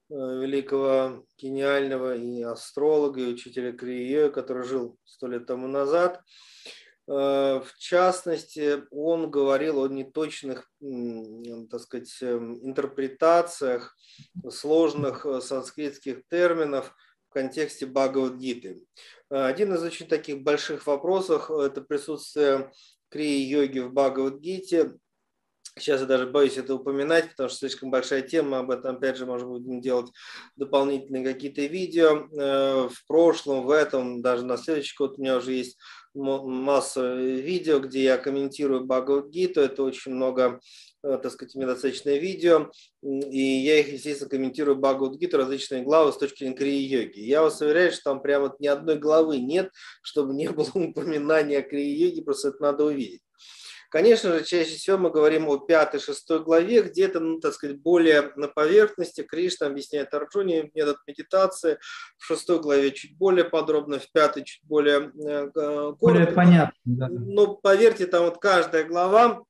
великого гениального и астролога, и учителя Крие, который жил сто лет тому назад. В частности, он говорил о неточных, так сказать, интерпретациях сложных санскритских терминов – контексте Бхагавадгиты. Один из очень таких больших вопросов – это присутствие крии-йоги в Бхагавадгите. Сейчас я даже боюсь это упоминать, потому что слишком большая тема, об этом опять же можно будем делать дополнительные какие-то видео. Э, в прошлом, в этом, даже на следующий год у меня уже есть масса видео, где я комментирую Бхагавадгиту. Это очень много Э, так сказать, мне достаточное видео, и я их, естественно, комментирую Бхагавадгиту, различные главы с точки зрения крии-йоги. Я вас уверяю, что там прямо ни одной главы нет, чтобы не было упоминания о крии-йоге, просто это надо увидеть. Конечно же, чаще всего мы говорим о пятой, шестой главе, где-то, ну, так сказать, более на поверхности. Кришна объясняет Арджуне метод медитации. В шестой главе чуть более подробно, в пятой чуть более э, коротко. Более понятно, да. Но поверьте, там вот каждая глава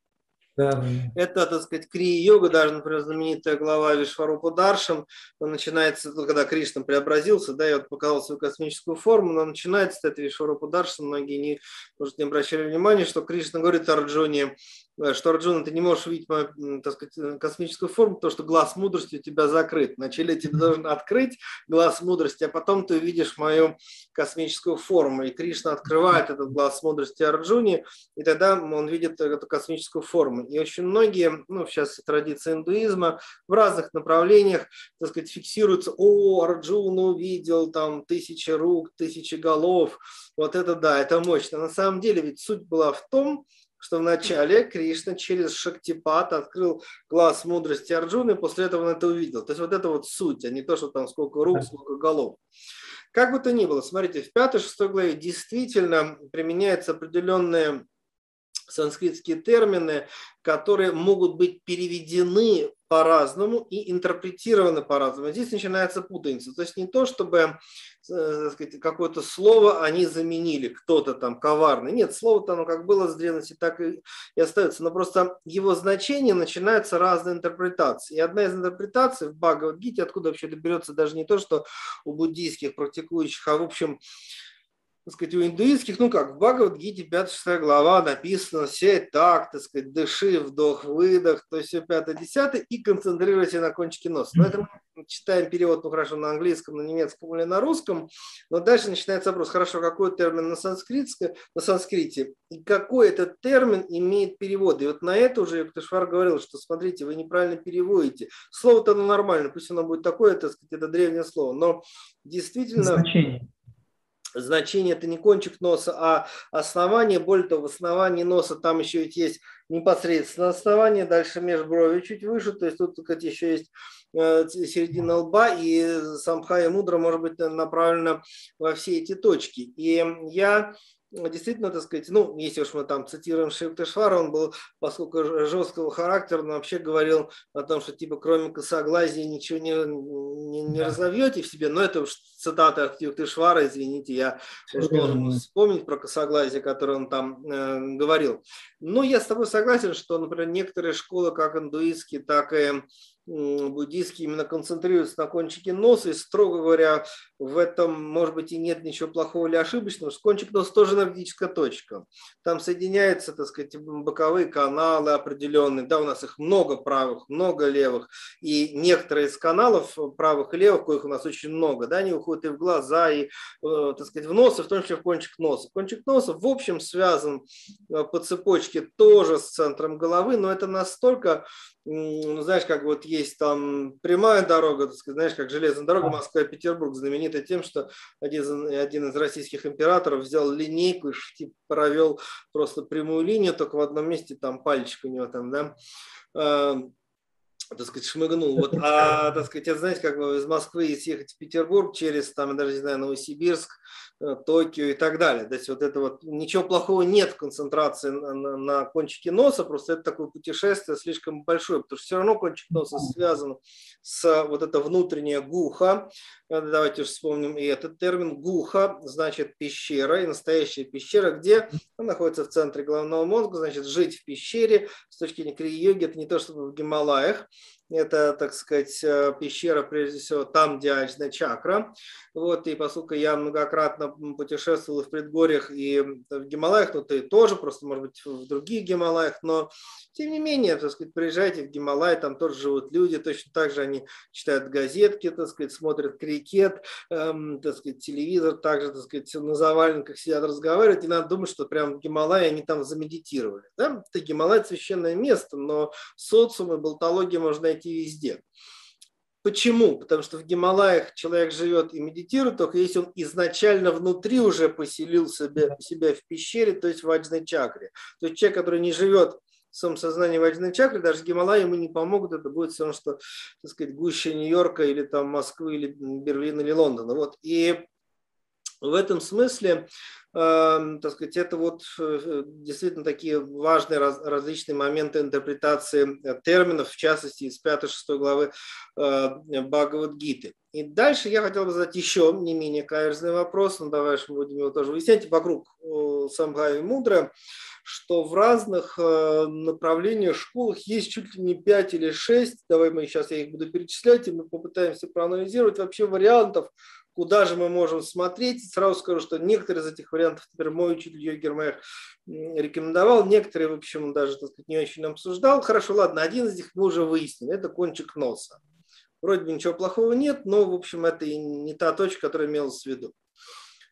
да. Это, так сказать, крия-йога, даже, например, знаменитая глава Вишварупа Даршам, начинается, когда Кришна преобразился, да, и вот показал свою космическую форму, но начинается это Вишварупа Даршам, многие не, может, не обращали внимания, что Кришна говорит Арджуне, Э, что, Арджуна, ты не можешь увидеть мою, так сказать, э, космическую форму, потому что глаз мудрости у тебя закрыт. Вначале тебе должен открыть глаз мудрости, а потом ты увидишь мою космическую форму. И Кришна открывает этот глаз мудрости Арджуне, и тогда он видит эту космическую форму. И очень многие, ну, сейчас традиция индуизма, в разных направлениях, так сказать, фиксируются, о, Арджуна увидел там тысячи рук, тысячи голов, вот это да, это мощно. На самом деле ведь суть была в том, что вначале Кришна через Шактипат открыл глаз мудрости Арджуны, и после этого он это увидел. То есть вот это вот суть, а не то, что там сколько рук, сколько голов. Как бы то ни было, смотрите, в 5-6 главе действительно применяются определенные санскритские термины, которые могут быть переведены по-разному и интерпретированы по-разному. Здесь начинается путаница. То есть не то, чтобы э, какое-то слово они заменили, кто-то там коварный. Нет, слово-то оно как было с древности, так и, и остается. Но просто его значение начинаются разные интерпретации. И одна из интерпретаций в Бхагавадгите, откуда вообще это берется даже не то, что у буддийских практикующих, а в общем так сказать, у индуистских, ну как, в Бхагавадгите 5-6 глава написано «сядь так, так сказать, дыши, вдох, выдох», то есть все 5-10 и концентрируйся на кончике носа. Поэтому мы читаем перевод, ну хорошо, на английском, на немецком или на русском, но дальше начинается вопрос, хорошо, какой термин на, санскритске, на санскрите, и какой этот термин имеет перевод. И вот на это уже Юктышвар говорил, что смотрите, вы неправильно переводите. Слово-то оно нормально, пусть оно будет такое, так сказать, это древнее слово, но действительно... Значение значение это не кончик носа, а основание. Более того, в основании носа там еще ведь есть непосредственно основание, дальше межброви чуть выше, то есть тут кстати, еще есть э, середина лба, и самха и мудра может быть направлена во все эти точки. И я действительно, так сказать, ну, если уж мы там цитируем Шевтешвара, он был, поскольку жесткого характера, он вообще говорил о том, что типа кроме косоглазия ничего не, не, не да. разовьете в себе, но это уж цитата от Юктышвара, извините, я должен вспомнить про косоглазие, которое он там э, говорил. Но я с тобой согласен, что, например, некоторые школы, как индуистские, так и буддийские именно концентрируются на кончике носа, и, строго говоря, в этом, может быть, и нет ничего плохого или ошибочного, что кончик носа тоже энергетическая точка. Там соединяются, так сказать, боковые каналы определенные, да, у нас их много правых, много левых, и некоторые из каналов правых и левых, коих у нас очень много, да, они уходят и в глаза, и, э, так сказать, в нос, и в том числе в кончик носа. Кончик носа, в общем, связан э, по цепочке тоже с центром головы, но это настолько ну, знаешь, как вот есть там прямая дорога, так сказать, знаешь, как железная дорога Москва-Петербург, знаменита тем, что один, один из российских императоров взял линейку и типа, провел просто прямую линию, только в одном месте там пальчик у него там, да, а, так сказать, шмыгнул. Вот, а, так сказать, это, знаете, как бы из Москвы съехать в Петербург через, там, даже не знаю, Новосибирск, Э, Токио и так далее. То есть вот это вот ничего плохого нет в концентрации на, на, на кончике носа, просто это такое путешествие слишком большое, потому что все равно кончик носа связан с вот это внутреннее гуха. Э, давайте вспомним и этот термин. Гуха значит пещера, и настоящая пещера, где она находится в центре головного мозга, значит жить в пещере с точки зрения крии-йоги, это не то, чтобы в Гималаях, Это, так сказать, э, пещера, прежде всего, там, где Ачна чакра. Вот, и поскольку я многократно путешествовал в предгорьях и в Гималаях, ну, ты тоже, просто, может быть, в других Гималаях, но, тем не менее, так сказать, приезжайте в Гималай, там тоже живут люди, точно так же они читают газетки, так сказать, смотрят крикет, эм, так сказать, телевизор, также, так сказать, на заваленках сидят, разговаривают, и надо думать, что прям в Гималае они там замедитировали. Да? Это Гималай священное место, но социум и болтология можно найти найти везде. Почему? Потому что в Гималаях человек живет и медитирует, только если он изначально внутри уже поселил себя, себя в пещере, то есть в аджной чакре. То есть человек, который не живет в своем сознании в аджной чакре, даже Гималаи ему не помогут, это будет все равно, что, так сказать, гуще Нью-Йорка или там Москвы, или Берлина, или Лондона. Вот. И в этом смысле так сказать, это вот э, действительно такие важные раз, различные моменты интерпретации э, терминов, в частности, из 5-6 главы э, Бхагавадгиты. И дальше я хотел бы задать еще не менее каверзный вопрос, но давай мы будем его тоже выяснять, вокруг Самбхави Мудра, что в разных направлениях, школах есть чуть ли не 5 или 6, давай мы сейчас я их буду перечислять, и мы попытаемся проанализировать вообще вариантов, куда же мы можем смотреть. Сразу скажу, что некоторые из этих вариантов, например, мой учитель Йогер Майер рекомендовал, некоторые, в общем, даже так сказать, не очень обсуждал. Хорошо, ладно, один из них мы уже выяснили, это кончик носа. Вроде бы ничего плохого нет, но, в общем, это и не та точка, которая имелась в виду.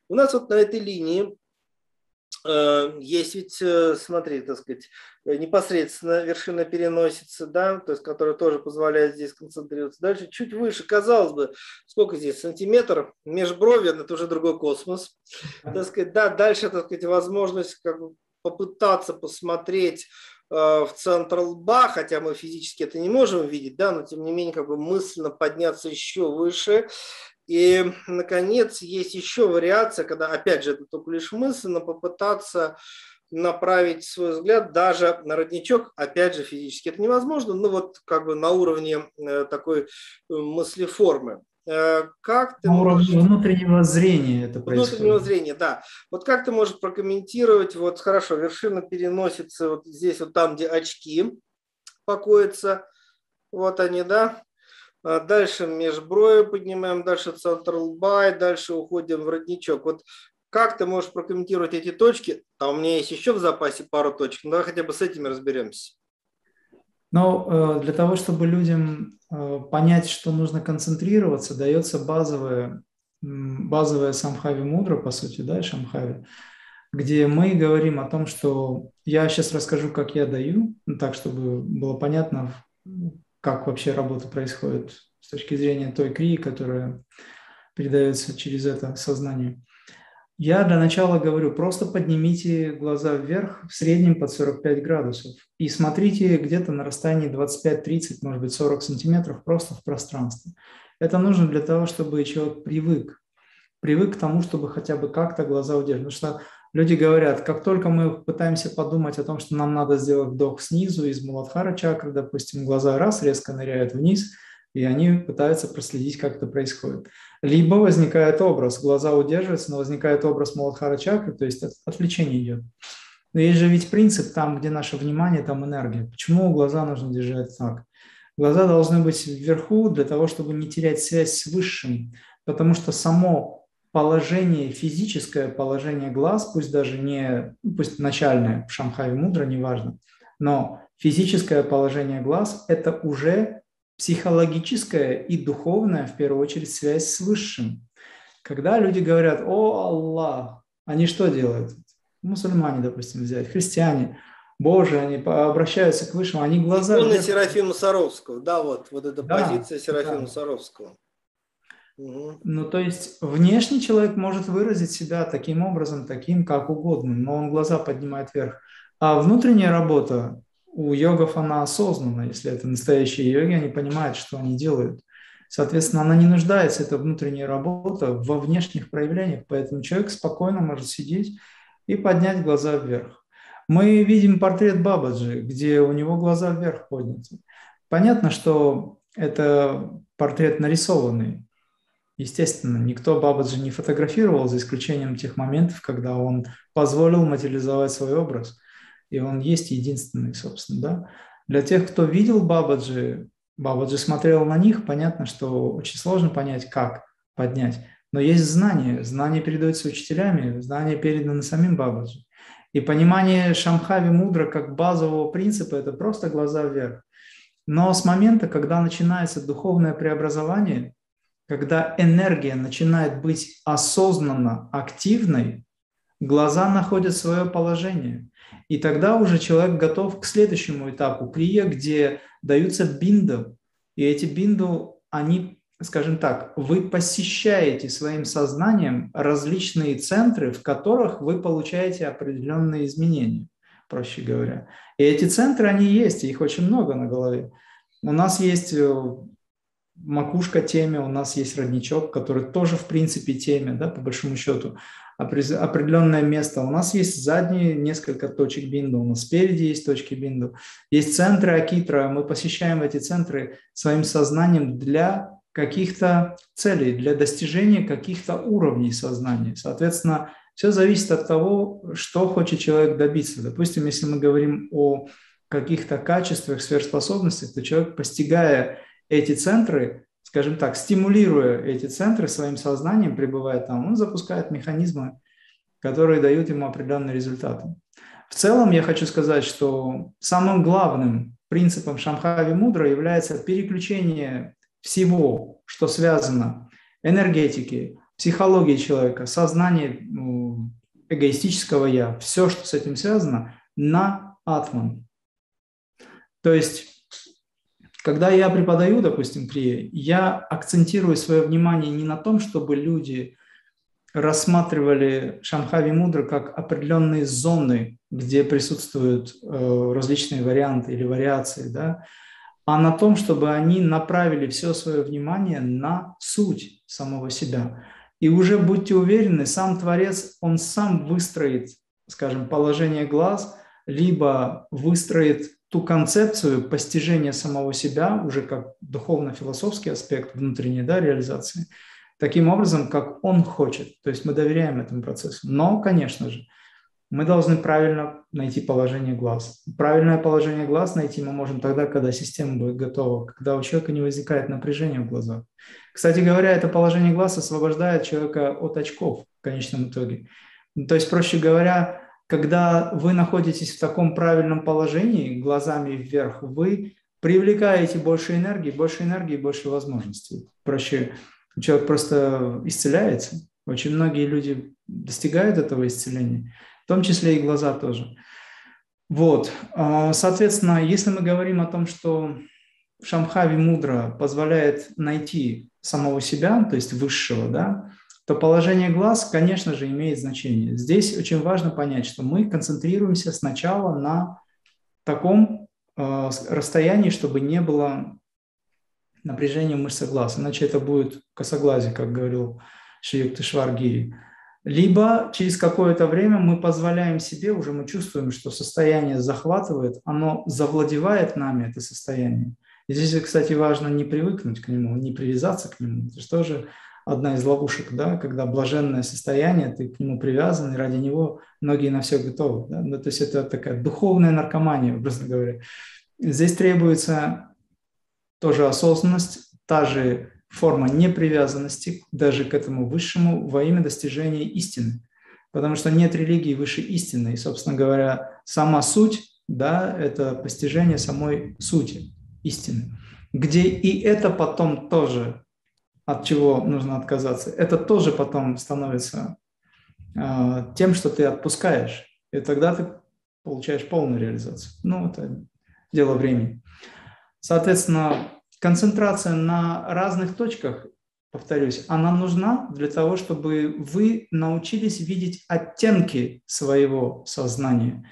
У нас вот на этой линии есть ведь, э, смотри, так сказать, э, непосредственно вершина переносится, да, то есть, которая тоже позволяет здесь концентрироваться. Дальше чуть выше, казалось бы, сколько здесь, сантиметр, межброви, это уже другой космос. Так сказать, да, дальше, так сказать, возможность как бы попытаться посмотреть в центр лба, хотя мы физически это не можем видеть, да, но тем не менее как бы мысленно подняться еще выше и, наконец, есть еще вариация, когда, опять же, это только лишь мысль, но попытаться направить свой взгляд даже на родничок, опять же, физически это невозможно, но вот как бы на уровне э, такой э, мыслеформы. Э, как ты на уровне можешь... внутреннего зрения это происходит. Внутреннего зрения, да. Вот как ты можешь прокомментировать, вот хорошо, вершина переносится вот здесь, вот там, где очки покоятся, вот они, да, дальше межброви поднимаем, дальше центр лба, и дальше уходим в родничок. Вот как ты можешь прокомментировать эти точки? А у меня есть еще в запасе пару точек. Ну, давай хотя бы с этими разберемся. Но э, для того, чтобы людям э, понять, что нужно концентрироваться, дается базовая, базовая самхави мудра, по сути, да, шамхави, где мы говорим о том, что я сейчас расскажу, как я даю, ну, так, чтобы было понятно, как вообще работа происходит с точки зрения той крии, которая передается через это сознание. Я для начала говорю, просто поднимите глаза вверх в среднем под 45 градусов и смотрите где-то на расстоянии 25-30, может быть 40 сантиметров просто в пространстве. Это нужно для того, чтобы человек привык, привык к тому, чтобы хотя бы как-то глаза удерживать. Потому что Люди говорят, как только мы пытаемся подумать о том, что нам надо сделать вдох снизу из Муладхара чакры, допустим, глаза раз резко ныряют вниз, и они пытаются проследить, как это происходит. Либо возникает образ, глаза удерживаются, но возникает образ Муладхара чакры, то есть отвлечение идет. Но есть же ведь принцип, там, где наше внимание, там энергия. Почему глаза нужно держать так? Глаза должны быть вверху для того, чтобы не терять связь с Высшим, потому что само положение, физическое положение глаз, пусть даже не, пусть начальное в Шамхае мудро, неважно, но физическое положение глаз – это уже психологическая и духовная, в первую очередь, связь с Высшим. Когда люди говорят «О, Аллах», они что делают? Мусульмане, допустим, взять, христиане, Боже, они обращаются к Высшему, они глаза... На Серафима Саровского, да, вот, вот эта да, позиция Серафима да. Саровского. Ну, то есть внешний человек может выразить себя таким образом, таким, как угодно, но он глаза поднимает вверх. А внутренняя работа у йогов, она осознанна. Если это настоящие йоги, они понимают, что они делают. Соответственно, она не нуждается, эта внутренняя работа, во внешних проявлениях. Поэтому человек спокойно может сидеть и поднять глаза вверх. Мы видим портрет Бабаджи, где у него глаза вверх подняты. Понятно, что это портрет нарисованный, Естественно, никто Бабаджи не фотографировал, за исключением тех моментов, когда он позволил материализовать свой образ. И он есть единственный, собственно. Да? Для тех, кто видел Бабаджи, Бабаджи смотрел на них, понятно, что очень сложно понять, как поднять. Но есть знания, знания передаются учителями, знания переданы самим Бабаджи. И понимание Шамхави Мудра как базового принципа – это просто глаза вверх. Но с момента, когда начинается духовное преобразование, когда энергия начинает быть осознанно активной, глаза находят свое положение. И тогда уже человек готов к следующему этапу крия, где даются бинду. И эти бинду, они, скажем так, вы посещаете своим сознанием различные центры, в которых вы получаете определенные изменения, проще говоря. И эти центры, они есть, их очень много на голове. У нас есть э, макушка теме, у нас есть родничок, который тоже в принципе теме, да, по большому счету определенное место. У нас есть задние несколько точек бинду, у нас спереди есть точки бинду. Есть центры Акитра, мы посещаем эти центры своим сознанием для каких-то целей, для достижения каких-то уровней сознания. Соответственно, все зависит от того, что хочет человек добиться. Допустим, если мы говорим о каких-то качествах, сверхспособностях, то человек, постигая эти центры, скажем так, стимулируя эти центры своим сознанием, пребывая там, он запускает механизмы, которые дают ему определенные результаты. В целом я хочу сказать, что самым главным принципом Шамхави Мудра является переключение всего, что связано энергетики, психологии человека, сознания ну, эгоистического я, все, что с этим связано, на атман. То есть когда я преподаю, допустим, крия, я акцентирую свое внимание не на том, чтобы люди рассматривали Шамхави Мудра как определенные зоны, где присутствуют э, различные варианты или вариации, да, а на том, чтобы они направили все свое внимание на суть самого себя. И уже будьте уверены, сам Творец, он сам выстроит, скажем, положение глаз, либо выстроит ту концепцию постижения самого себя уже как духовно-философский аспект внутренней да, реализации, таким образом, как он хочет. То есть мы доверяем этому процессу. Но, конечно же, мы должны правильно найти положение глаз. Правильное положение глаз найти мы можем тогда, когда система будет готова, когда у человека не возникает напряжения в глазах. Кстати говоря, это положение глаз освобождает человека от очков в конечном итоге. То есть, проще говоря, когда вы находитесь в таком правильном положении, глазами вверх, вы привлекаете больше энергии, больше энергии, больше возможностей. Проще, человек просто исцеляется. Очень многие люди достигают этого исцеления, в том числе и глаза тоже. Вот, а, соответственно, если мы говорим о том, что Шамхави мудро позволяет найти самого себя, то есть высшего, да, то положение глаз, конечно же, имеет значение. Здесь очень важно понять, что мы концентрируемся сначала на таком э, расстоянии, чтобы не было напряжения мышцы глаз, иначе это будет косоглазие, как говорил Шиюкта Шваргири. Либо через какое-то время мы позволяем себе, уже мы чувствуем, что состояние захватывает, оно завладевает нами, это состояние. И здесь, кстати, важно не привыкнуть к нему, не привязаться к нему. Это же тоже одна из ловушек, да, когда блаженное состояние, ты к нему привязан, и ради него многие на все готовы. Да? Ну, то есть это такая духовная наркомания, образно говоря. Здесь требуется тоже осознанность, та же форма непривязанности даже к этому высшему во имя достижения истины. Потому что нет религии выше истины. И, собственно говоря, сама суть, да, это постижение самой сути истины. Где и это потом тоже от чего нужно отказаться, это тоже потом становится э, тем, что ты отпускаешь. И тогда ты получаешь полную реализацию. Ну, это дело времени. Соответственно, концентрация на разных точках, повторюсь, она нужна для того, чтобы вы научились видеть оттенки своего сознания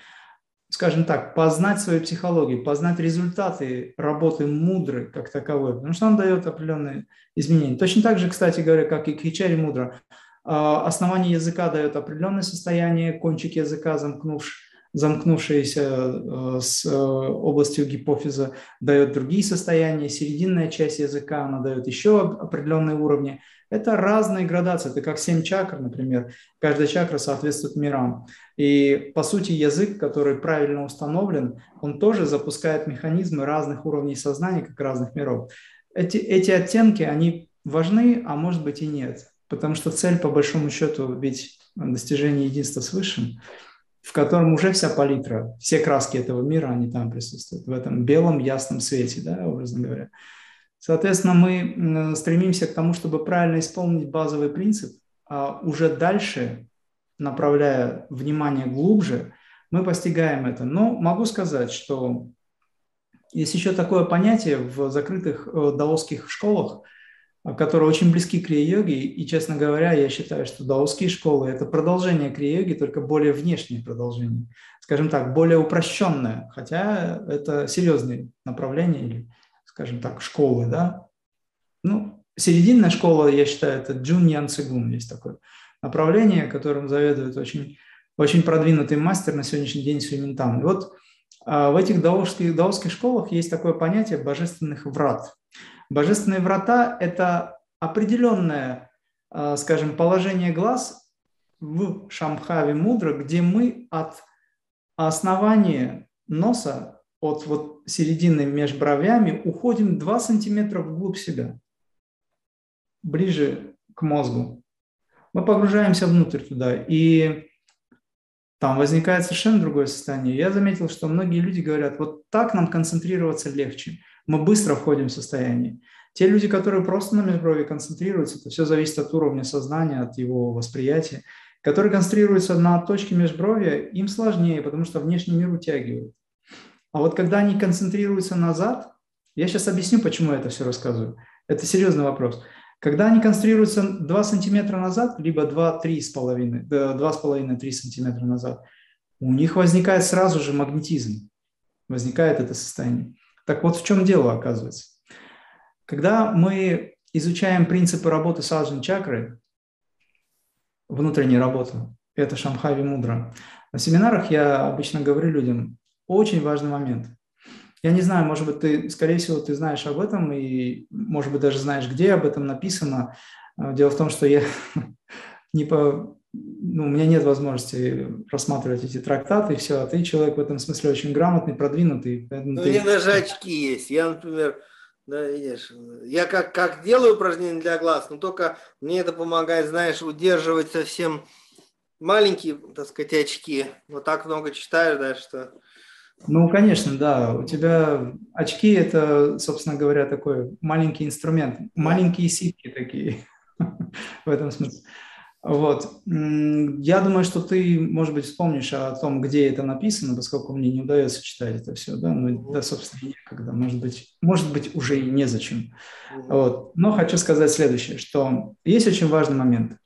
скажем так, познать свою психологию, познать результаты работы мудры как таковой, потому что он дает определенные изменения. Точно так же, кстати говоря, как и Кхичари мудра, основание языка дает определенное состояние, кончик языка замкнувший, замкнувшаяся э, с э, областью гипофиза, дает другие состояния, серединная часть языка, она дает еще определенные уровни. Это разные градации, это как семь чакр, например. Каждая чакра соответствует мирам. И, по сути, язык, который правильно установлен, он тоже запускает механизмы разных уровней сознания, как разных миров. Эти, эти оттенки, они важны, а может быть и нет. Потому что цель, по большому счету, ведь достижение единства с Высшим – в котором уже вся палитра, все краски этого мира, они там присутствуют, в этом белом ясном свете, да, образно говоря. Соответственно, мы стремимся к тому, чтобы правильно исполнить базовый принцип, а уже дальше, направляя внимание глубже, мы постигаем это. Но могу сказать, что есть еще такое понятие в закрытых э, даосских школах – которые очень близки к крия-йоге. И, честно говоря, я считаю, что даосские школы – это продолжение крия-йоги, только более внешнее продолжение. Скажем так, более упрощенное, хотя это серьезные направления или, скажем так, школы, да. Ну, серединная школа, я считаю, это Джун Ян Цигун, есть такое направление, которым заведует очень, очень продвинутый мастер на сегодняшний день Сюнинтан. И вот а, в этих даосских, даосских школах есть такое понятие божественных врат – Божественные врата – это определенное, а, скажем, положение глаз в Шамхаве Мудра, где мы от основания носа, от вот середины между бровями, уходим 2 сантиметра вглубь себя, ближе к мозгу. Мы погружаемся внутрь туда, и там возникает совершенно другое состояние. Я заметил, что многие люди говорят, вот так нам концентрироваться легче мы быстро входим в состояние. Те люди, которые просто на межброви концентрируются, это все зависит от уровня сознания, от его восприятия, которые концентрируются на точке межбровья, им сложнее, потому что внешний мир утягивает. А вот когда они концентрируются назад, я сейчас объясню, почему я это все рассказываю. Это серьезный вопрос. Когда они концентрируются 2 сантиметра назад, либо 2-3,5, 2,5-3 сантиметра назад, у них возникает сразу же магнетизм, возникает это состояние. Так вот в чем дело оказывается. Когда мы изучаем принципы работы саджан чакры, внутренней работы, это Шамхави Мудра, на семинарах я обычно говорю людям, очень важный момент. Я не знаю, может быть, ты, скорее всего, ты знаешь об этом и, может быть, даже знаешь, где об этом написано. Дело в том, что я не по, ну, у меня нет возможности рассматривать эти трактаты и все, а ты человек в этом смысле очень грамотный, продвинутый. Ну, ты... У меня даже очки есть. Я, например, да, видишь, я как, как делаю упражнения для глаз, но только мне это помогает, знаешь, удерживать совсем маленькие, так сказать, очки. Вот так много читаю, да, что... Ну, конечно, да. У тебя очки – это, собственно говоря, такой маленький инструмент. Маленькие ситки такие в этом смысле. Вот. Я думаю, что ты, может быть, вспомнишь о том, где это написано, поскольку мне не удается читать это все, да, ну, да, собственно, некогда, может быть, может быть, уже и незачем. Вот. Но хочу сказать следующее, что есть очень важный момент.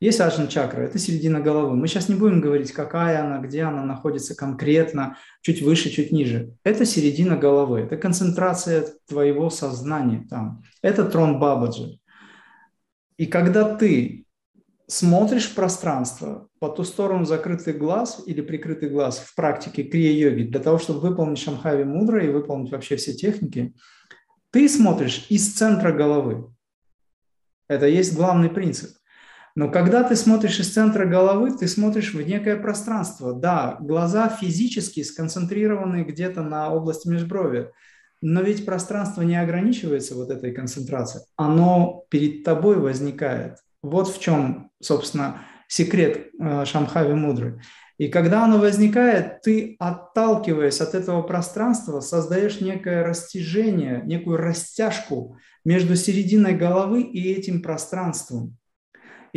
Есть аджна чакра, это середина головы. Мы сейчас не будем говорить, какая она, где она находится конкретно, чуть выше, чуть ниже. Это середина головы, это концентрация твоего сознания там. Это трон Бабаджи. И когда ты смотришь в пространство по ту сторону закрытый глаз или прикрытый глаз в практике крия-йоги для того, чтобы выполнить шамхави мудро и выполнить вообще все техники, ты смотришь из центра головы. Это есть главный принцип. Но когда ты смотришь из центра головы, ты смотришь в некое пространство. Да, глаза физически сконцентрированы где-то на области межброви, но ведь пространство не ограничивается вот этой концентрацией. Оно перед тобой возникает. Вот в чем, собственно, секрет э, Шамхави Мудры. И когда оно возникает, ты, отталкиваясь от этого пространства, создаешь некое растяжение, некую растяжку между серединой головы и этим пространством.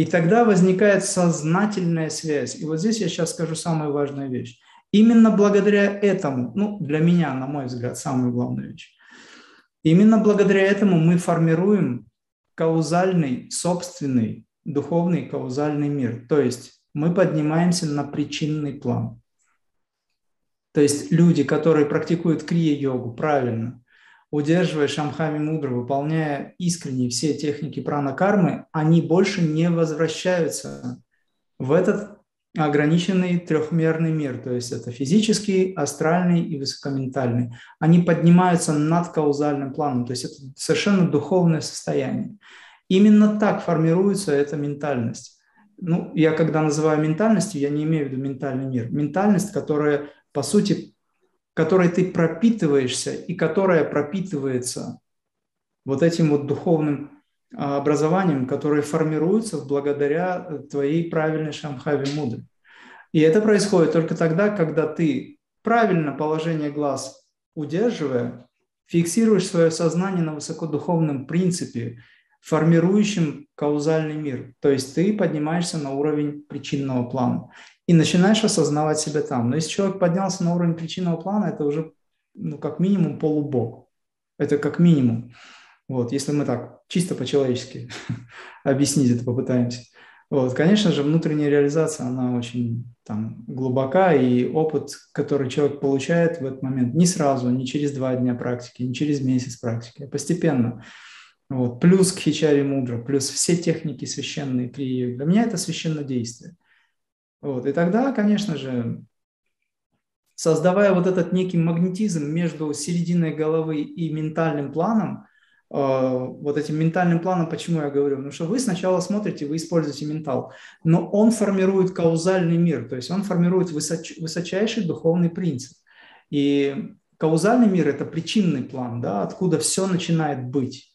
И тогда возникает сознательная связь. И вот здесь я сейчас скажу самую важную вещь. Именно благодаря этому, ну, для меня, на мой взгляд, самую главную вещь, именно благодаря этому мы формируем каузальный, собственный, духовный каузальный мир. То есть мы поднимаемся на причинный план. То есть люди, которые практикуют крия-йогу правильно, удерживая шамхами мудро, выполняя искренне все техники прана-кармы, они больше не возвращаются в этот ограниченный трехмерный мир, то есть это физический, астральный и высокоментальный. Они поднимаются над каузальным планом, то есть это совершенно духовное состояние. Именно так формируется эта ментальность. Ну, я когда называю ментальностью, я не имею в виду ментальный мир. Ментальность, которая, по сути, которой ты пропитываешься и которая пропитывается вот этим вот духовным а, образованием, которое формируется благодаря э, твоей правильной шамхаве мудры. И это происходит только тогда, когда ты правильно положение глаз удерживая, фиксируешь свое сознание на высокодуховном принципе, формирующем каузальный мир. То есть ты поднимаешься на уровень причинного плана и начинаешь осознавать себя там. Но если человек поднялся на уровень причинного плана, это уже ну, как минимум полубог. Это как минимум. Вот, если мы так чисто по-человечески объяснить это попытаемся. Вот, конечно же, внутренняя реализация, она очень там, глубока, и опыт, который человек получает в этот момент, не сразу, не через два дня практики, не через месяц практики, а постепенно. Вот. Плюс к хичари мудра, плюс все техники священные при Для меня это священное действие. Вот. И тогда, конечно же, создавая вот этот некий магнетизм между серединой головы и ментальным планом, Э, вот этим ментальным планом, почему я говорю? Потому что вы сначала смотрите, вы используете ментал, но он формирует каузальный мир, то есть он формирует высоч, высочайший духовный принцип. И каузальный мир – это причинный план, да, откуда все начинает быть.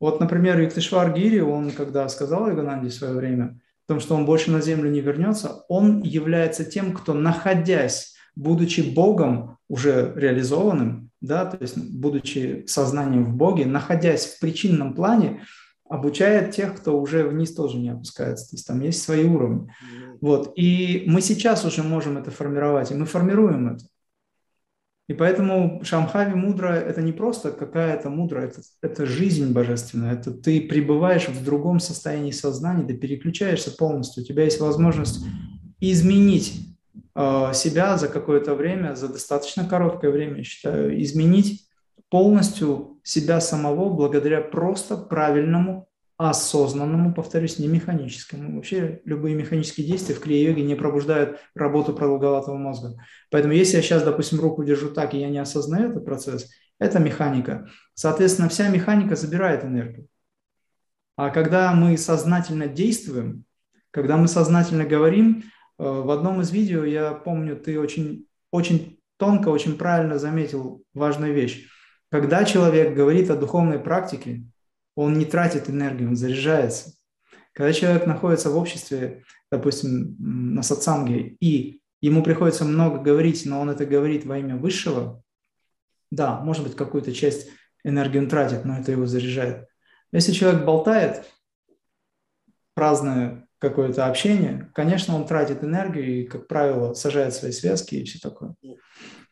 Вот, например, Юктишвар Гири, он когда сказал Игананде в свое время о том, что он больше на землю не вернется, он является тем, кто, находясь, будучи Богом, уже реализованным, да, то есть будучи сознанием в Боге, находясь в причинном плане, обучает тех, кто уже вниз тоже не опускается. То есть там есть свои уровни. Вот. И мы сейчас уже можем это формировать, и мы формируем это. И поэтому Шамхави мудра – это не просто какая-то мудра, это, это жизнь божественная, это ты пребываешь в другом состоянии сознания, ты переключаешься полностью, у тебя есть возможность изменить Э, себя за какое-то время, за достаточно короткое время, я считаю, изменить полностью себя самого благодаря просто правильному, осознанному, повторюсь, не механическому. Вообще любые механические действия в крия-йоге не пробуждают работу продолговатого мозга. Поэтому если я сейчас, допустим, руку держу так, и я не осознаю этот процесс, это механика. Соответственно, вся механика забирает энергию. А когда мы сознательно действуем, когда мы сознательно говорим, Э, в одном из видео, я помню, ты очень, очень тонко, очень правильно заметил важную вещь. Когда человек говорит о духовной практике, он не тратит энергию, он заряжается. Когда человек находится в обществе, допустим, на сатсанге, и ему приходится много говорить, но он это говорит во имя высшего, да, может быть, какую-то часть энергии он тратит, но это его заряжает. Если человек болтает, праздное какое-то общение, конечно, он тратит энергию и, как правило, сажает свои связки и все такое.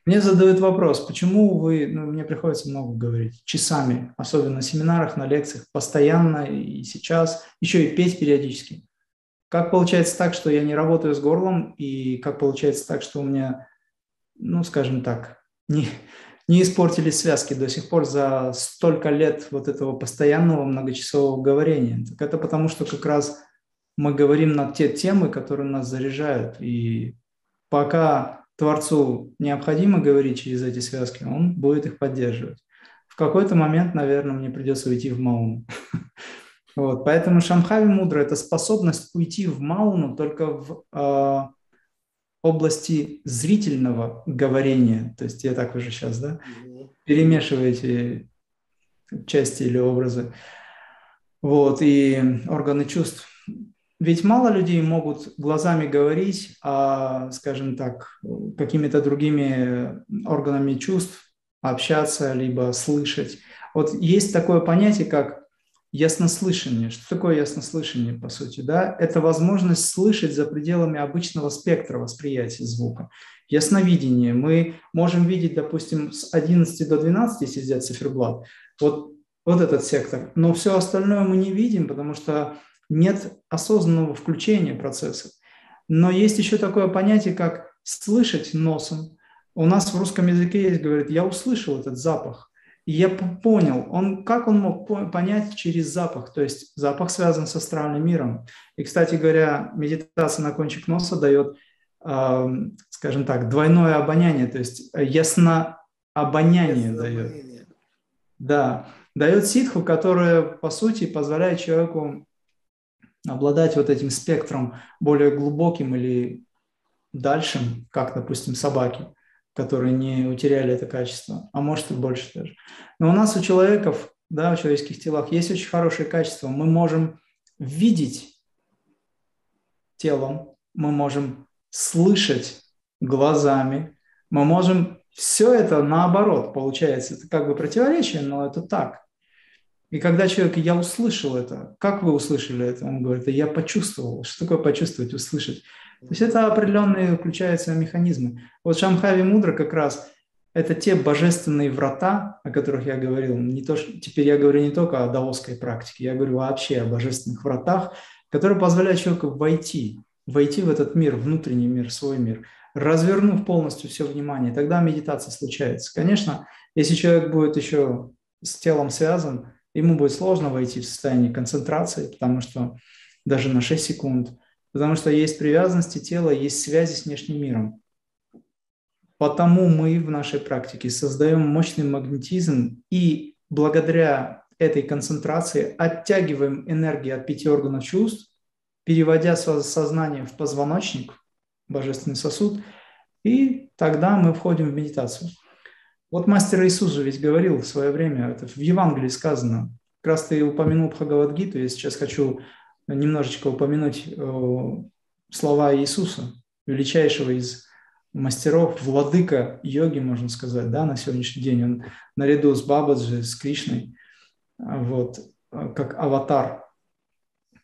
Мне задают вопрос, почему вы, ну, мне приходится много говорить, часами, особенно на семинарах, на лекциях, постоянно и сейчас, еще и петь периодически. Как получается так, что я не работаю с горлом, и как получается так, что у меня, ну, скажем так, не, не испортились связки до сих пор за столько лет вот этого постоянного многочасового говорения. Так это потому, что как раз мы говорим на те темы, которые нас заряжают. И пока Творцу необходимо говорить через эти связки, он будет их поддерживать. В какой-то момент, наверное, мне придется уйти в Мауну. Вот, поэтому Шамхави мудро – это способность уйти в Мауну только в э, области зрительного говорения. То есть я так уже сейчас, да, перемешиваете части или образы. Вот, и органы чувств. Ведь мало людей могут глазами говорить, а, скажем так, какими-то другими органами чувств общаться, либо слышать. Вот есть такое понятие, как яснослышание. Что такое яснослышание, по сути? Да? Это возможность слышать за пределами обычного спектра восприятия звука. Ясновидение. Мы можем видеть, допустим, с 11 до 12, если взять циферблат, вот, вот этот сектор. Но все остальное мы не видим, потому что нет осознанного включения процесса. Но есть еще такое понятие, как слышать носом. У нас в русском языке есть, говорит, я услышал этот запах. И я понял, он, как он мог понять через запах, то есть запах связан с астральным миром. И, кстати говоря, медитация на кончик носа дает, э, скажем так, двойное обоняние, то есть ясно обоняние дает. Да, дает ситху, которая, по сути, позволяет человеку обладать вот этим спектром более глубоким или дальшим, как, допустим, собаки – которые не утеряли это качество, а может и больше даже. Но у нас у человеков, да, у человеческих телах есть очень хорошее качество. Мы можем видеть телом, мы можем слышать глазами, мы можем все это наоборот получается. Это как бы противоречие, но это так. И когда человек, я услышал это, как вы услышали это? Он говорит, я почувствовал. Что такое почувствовать, услышать? То есть это определенные включаются механизмы. Вот Шамхави Мудра как раз это те божественные врата, о которых я говорил. Не то, что, теперь я говорю не только о даосской практике, я говорю вообще о божественных вратах, которые позволяют человеку войти, войти в этот мир, внутренний мир, свой мир, развернув полностью все внимание. Тогда медитация случается. Конечно, если человек будет еще с телом связан, ему будет сложно войти в состояние концентрации, потому что даже на 6 секунд – потому что есть привязанности тела, есть связи с внешним миром. Потому мы в нашей практике создаем мощный магнетизм и благодаря этой концентрации оттягиваем энергию от пяти органов чувств, переводя сознание в позвоночник, божественный сосуд, и тогда мы входим в медитацию. Вот мастер Иисус же ведь говорил в свое время, это в Евангелии сказано, как раз ты упомянул Бхагавадгиту, я сейчас хочу немножечко упомянуть э, слова Иисуса, величайшего из мастеров, владыка йоги, можно сказать, да, на сегодняшний день. Он наряду с Бабаджи, с Кришной, вот, как аватар.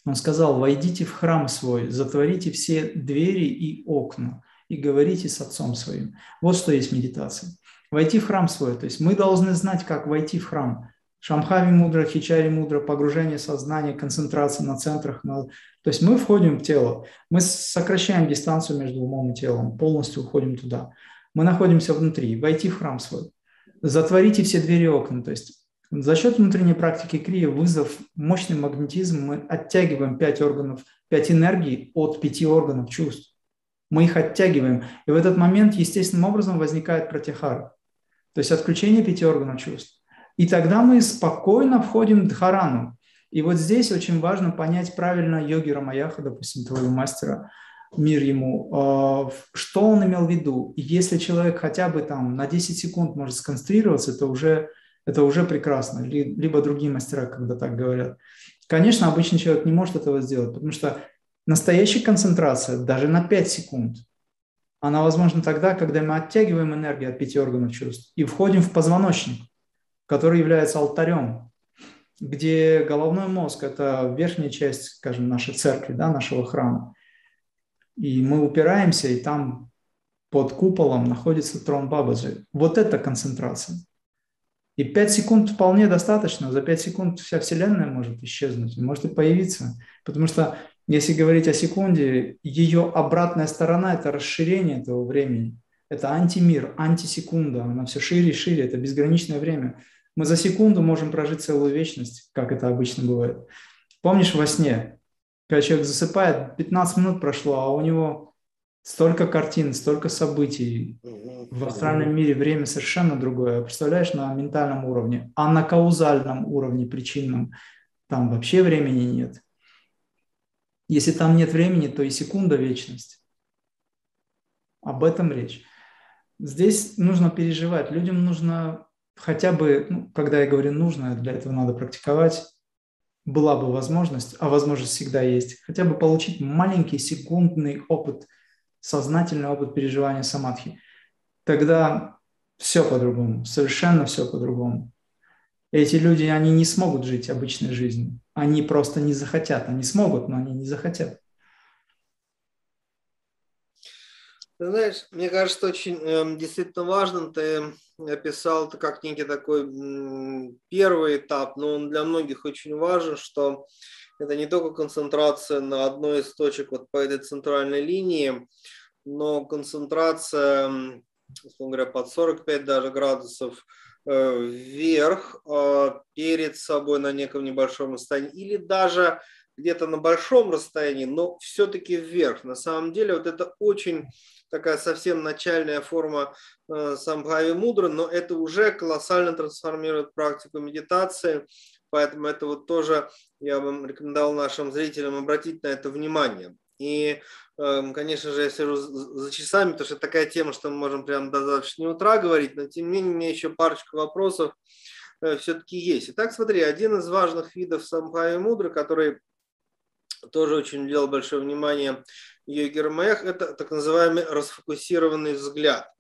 Он сказал, войдите в храм свой, затворите все двери и окна и говорите с отцом своим. Вот что есть медитация. Войти в храм свой, то есть мы должны знать, как войти в храм. Шамхави мудра, хичари мудра, погружение сознания, концентрация на центрах. На... То есть мы входим в тело, мы сокращаем дистанцию между умом и телом, полностью уходим туда. Мы находимся внутри, войти в храм свой. Затворите все двери и окна. То есть за счет внутренней практики крия, вызов, мощный магнетизм, мы оттягиваем пять органов, пять энергий от пяти органов чувств. Мы их оттягиваем. И в этот момент естественным образом возникает протихара. То есть отключение пяти органов чувств. И тогда мы спокойно входим в дхарану. И вот здесь очень важно понять правильно йоги Рамаяха, допустим, твоего мастера, мир ему, а, что он имел в виду. Если человек хотя бы там на 10 секунд может сконцентрироваться, это уже, это уже прекрасно. Либо другие мастера, когда так говорят. Конечно, обычный человек не может этого сделать, потому что настоящая концентрация даже на 5 секунд, она возможна тогда, когда мы оттягиваем энергию от пяти органов чувств и входим в позвоночник который является алтарем, где головной мозг – это верхняя часть, скажем, нашей церкви, да, нашего храма. И мы упираемся, и там под куполом находится трон Бабаджи. Вот это концентрация. И 5 секунд вполне достаточно. За 5 секунд вся Вселенная может исчезнуть, может и появиться. Потому что, если говорить о секунде, ее обратная сторона – это расширение этого времени. Это антимир, антисекунда. Она все шире и шире. Это безграничное время. Мы за секунду можем прожить целую вечность, как это обычно бывает. Помнишь во сне, когда человек засыпает, 15 минут прошло, а у него столько картин, столько событий. В астральном мире время совершенно другое. Представляешь, на ментальном уровне, а на каузальном уровне, причинном, там вообще времени нет. Если там нет времени, то и секунда – вечность. Об этом речь. Здесь нужно переживать. Людям нужно хотя бы, ну, когда я говорю нужно, для этого надо практиковать, была бы возможность, а возможность всегда есть, хотя бы получить маленький секундный опыт, сознательный опыт переживания самадхи. Тогда все по-другому, совершенно все по-другому. Эти люди, они не смогут жить обычной жизнью. Они просто не захотят. Они смогут, но они не захотят. Ты знаешь, мне кажется, очень э, действительно важно, ты описал это как некий такой первый этап, но он для многих очень важен, что это не только концентрация на одной из точек вот по этой центральной линии, но концентрация, условно говоря, под 45 даже градусов вверх э, перед собой на неком небольшом расстоянии или даже где-то на большом расстоянии, но все-таки вверх. На самом деле вот это очень такая совсем начальная форма э, самбхави мудра, но это уже колоссально трансформирует практику медитации, поэтому это вот тоже я бы рекомендовал нашим зрителям обратить на это внимание. И, эм, конечно же, я сижу за часами, потому что такая тема, что мы можем прямо до завтрашнего утра говорить, но тем не менее у меня еще парочка вопросов э, все-таки есть. Итак, смотри, один из важных видов самбхави мудры, который тоже очень уделял большое внимание йоги Рамаях, это так называемый расфокусированный взгляд,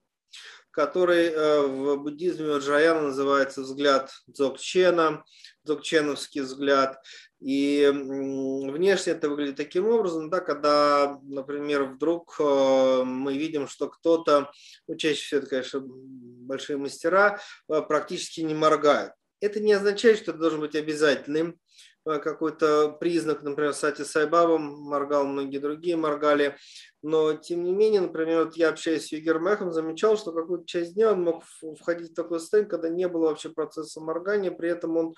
который э, в буддизме Ваджраяна называется взгляд Дзогчена, дзогченовский взгляд. И внешне это выглядит таким образом, да, когда, например, вдруг э, мы видим, что кто-то, ну, чаще всего это, конечно, большие мастера, э, практически не моргают. Это не означает, что это должен быть обязательным Э, какой-то признак, например, Сати Сайбаба моргал, многие другие моргали, но тем не менее, например, вот я общаюсь с Югермехом, замечал, что какую-то часть дня он мог входить в такой состояние, когда не было вообще процесса моргания, при этом он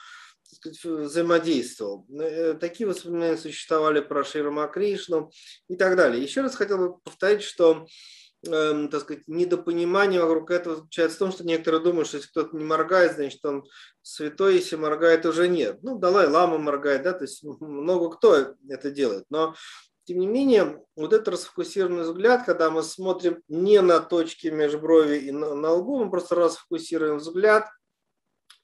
сказать, взаимодействовал. Э, такие воспоминания существовали про Ширма Кришну и так далее. Еще раз хотел бы повторить, что э, так сказать, недопонимание вокруг этого заключается в том, что некоторые думают, что если кто-то не моргает, значит, он святой, если моргает, уже нет. Ну, Далай Лама моргает, да, то есть много кто это делает. Но, тем не менее, вот этот расфокусированный взгляд, когда мы смотрим не на точки межброви и на, на лбу, мы просто расфокусируем взгляд –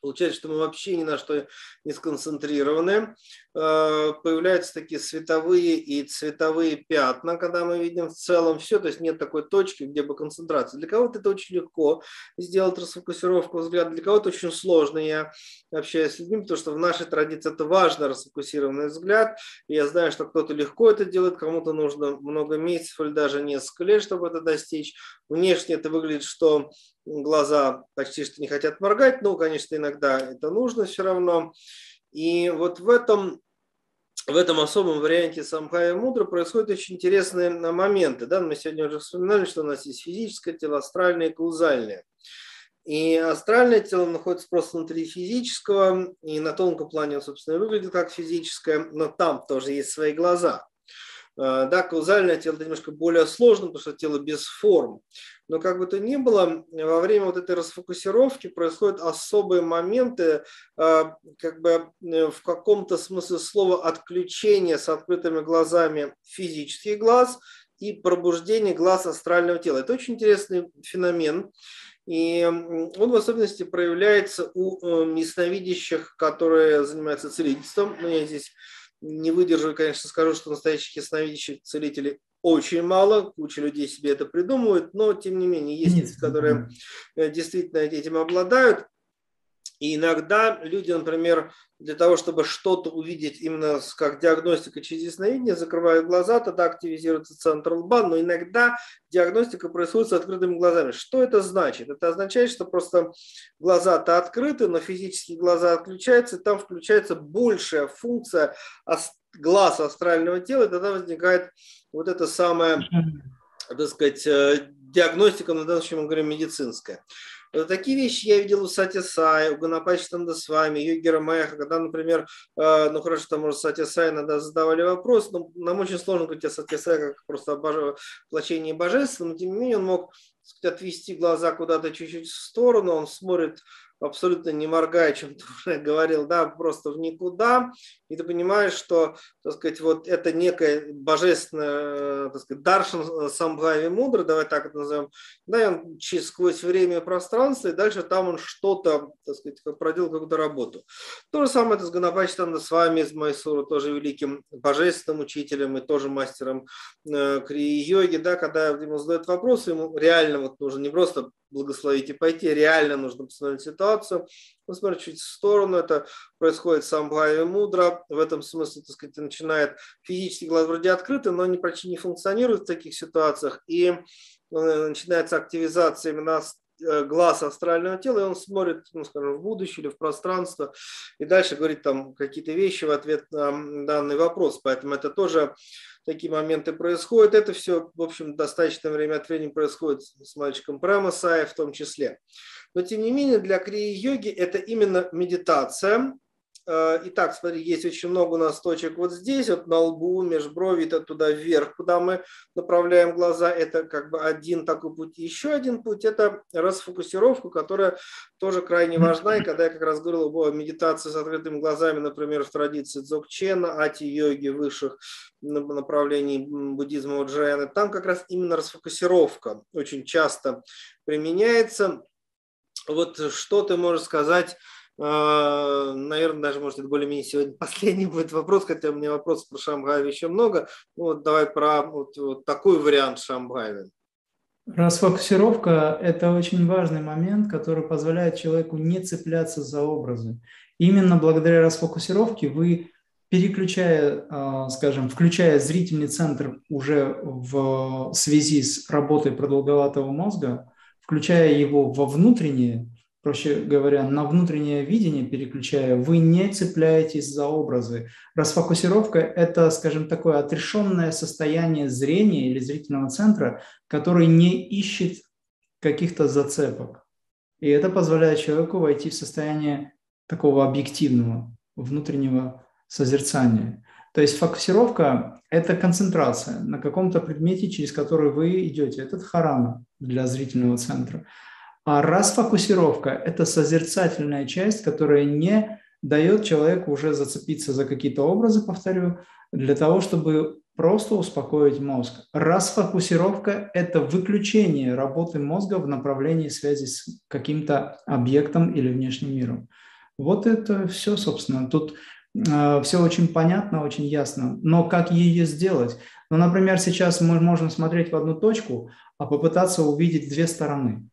Получается, что мы вообще ни на что не сконцентрированы. Э, появляются такие световые и цветовые пятна, когда мы видим в целом все, то есть нет такой точки, где бы концентрация. Для кого-то это очень легко сделать расфокусировку взгляда, для кого-то очень сложно. Я общаюсь с людьми, потому что в нашей традиции это важно, расфокусированный взгляд. Я знаю, что кто-то легко это делает, кому-то нужно много месяцев или даже несколько лет, чтобы это достичь. Внешне это выглядит, что глаза почти что не хотят моргать, но, конечно, иногда это нужно все равно. И вот в этом, в этом особом варианте Самхая Мудра происходят очень интересные моменты. Да? Мы сегодня уже вспоминали, что у нас есть физическое тело, астральное и каузальное. И астральное тело находится просто внутри физического, и на тонком плане, собственно, выглядит как физическое, но там тоже есть свои глаза. Э, да, каузальное тело немножко более сложно, потому что тело без форм. Но как бы то ни было, во время вот этой расфокусировки происходят особые моменты, э, как бы э, в каком-то смысле слова отключения с открытыми глазами физических глаз и пробуждение глаз астрального тела. Это очень интересный феномен. И он в особенности проявляется у ясновидящих, которые занимаются целительством. Но я здесь не выдержу, конечно, скажу, что настоящих ясновидящих целителей очень мало, куча людей себе это придумывают, но тем не менее есть люди, которые э, действительно этим обладают. И иногда люди, например, для того, чтобы что-то увидеть именно как диагностика через ясновидение, закрывают глаза, тогда активизируется центр лба, но иногда диагностика происходит с открытыми глазами. Что это значит? Это означает, что просто глаза-то открыты, но физические глаза отключаются, и там включается большая функция глаз астрального тела, и тогда возникает вот эта самая, так сказать, э, диагностика, на данный случай мы говорим медицинская. Вот такие вещи я видел у Сати Сай, у Ганапачи с вами, Югера Мэха, когда, например, э, ну хорошо, там, может, Сати Сай иногда задавали вопрос, но нам очень сложно говорить о Сати Сай как просто о боже... воплощении божества, но тем не менее он мог сказать, отвести глаза куда-то чуть-чуть в сторону, он смотрит абсолютно не моргая, чем ты уже говорил, да, просто в никуда, и ты понимаешь, что, так сказать, вот это некое божественное, так сказать, даршан самбхави мудра, давай так это назовем, да, и он сквозь время и пространство, и дальше там он что-то, так сказать, проделал какую-то работу. То же самое это с Ганапачтанда с вами, из Майсура, тоже великим божественным учителем и тоже мастером э, крии-йоги, да, когда ему задают вопрос, ему реально вот нужно не просто благословить и пойти, реально нужно посмотреть ситуацию, посмотреть чуть в сторону, это происходит сам Бхави Мудра, в этом смысле, так сказать, начинает физически глаз вроде открыты, но они почти не функционируют в таких ситуациях, и э, начинается активизация именно глаз астрального тела, и он смотрит, ну, скажем, в будущее или в пространство, и дальше говорит там какие-то вещи в ответ на данный вопрос. Поэтому это тоже такие моменты происходят. Это все, в общем, достаточно время от времени происходит с мальчиком Прамасая в том числе. Но, тем не менее, для крии-йоги это именно медитация, Э, итак, смотри, есть очень много у нас точек вот здесь, вот на лбу, межброви, это туда вверх, куда мы направляем глаза. Это как бы один такой путь. Еще один путь – это расфокусировка, которая тоже крайне важна. И когда я как раз говорил о медитации с открытыми глазами, например, в традиции дзогчена, ати-йоги высших направлений буддизма Уджаяны, там как раз именно расфокусировка очень часто применяется. Вот что ты можешь сказать наверное, даже, может, это более-менее сегодня последний будет вопрос, хотя у меня вопросов про Шамгайва еще много. Ну, вот давай про вот, вот такой вариант Шамгайва. Расфокусировка – это очень важный момент, который позволяет человеку не цепляться за образы. Именно благодаря расфокусировке вы, переключая, а, скажем, включая зрительный центр уже в связи с работой продолговатого мозга, включая его во внутреннее, проще говоря, на внутреннее видение переключая, вы не цепляетесь за образы. Расфокусировка – это, скажем, такое отрешенное состояние зрения или зрительного центра, который не ищет каких-то зацепок. И это позволяет человеку войти в состояние такого объективного внутреннего созерцания. То есть фокусировка – это концентрация на каком-то предмете, через который вы идете. Это харана для зрительного центра. А расфокусировка – это созерцательная часть, которая не дает человеку уже зацепиться за какие-то образы, повторю, для того, чтобы просто успокоить мозг. Расфокусировка – это выключение работы мозга в направлении связи с каким-то объектом или внешним миром. Вот это все, собственно. Тут э, все очень понятно, очень ясно. Но как ее сделать? Ну, например, сейчас мы можем смотреть в одну точку, а попытаться увидеть две стороны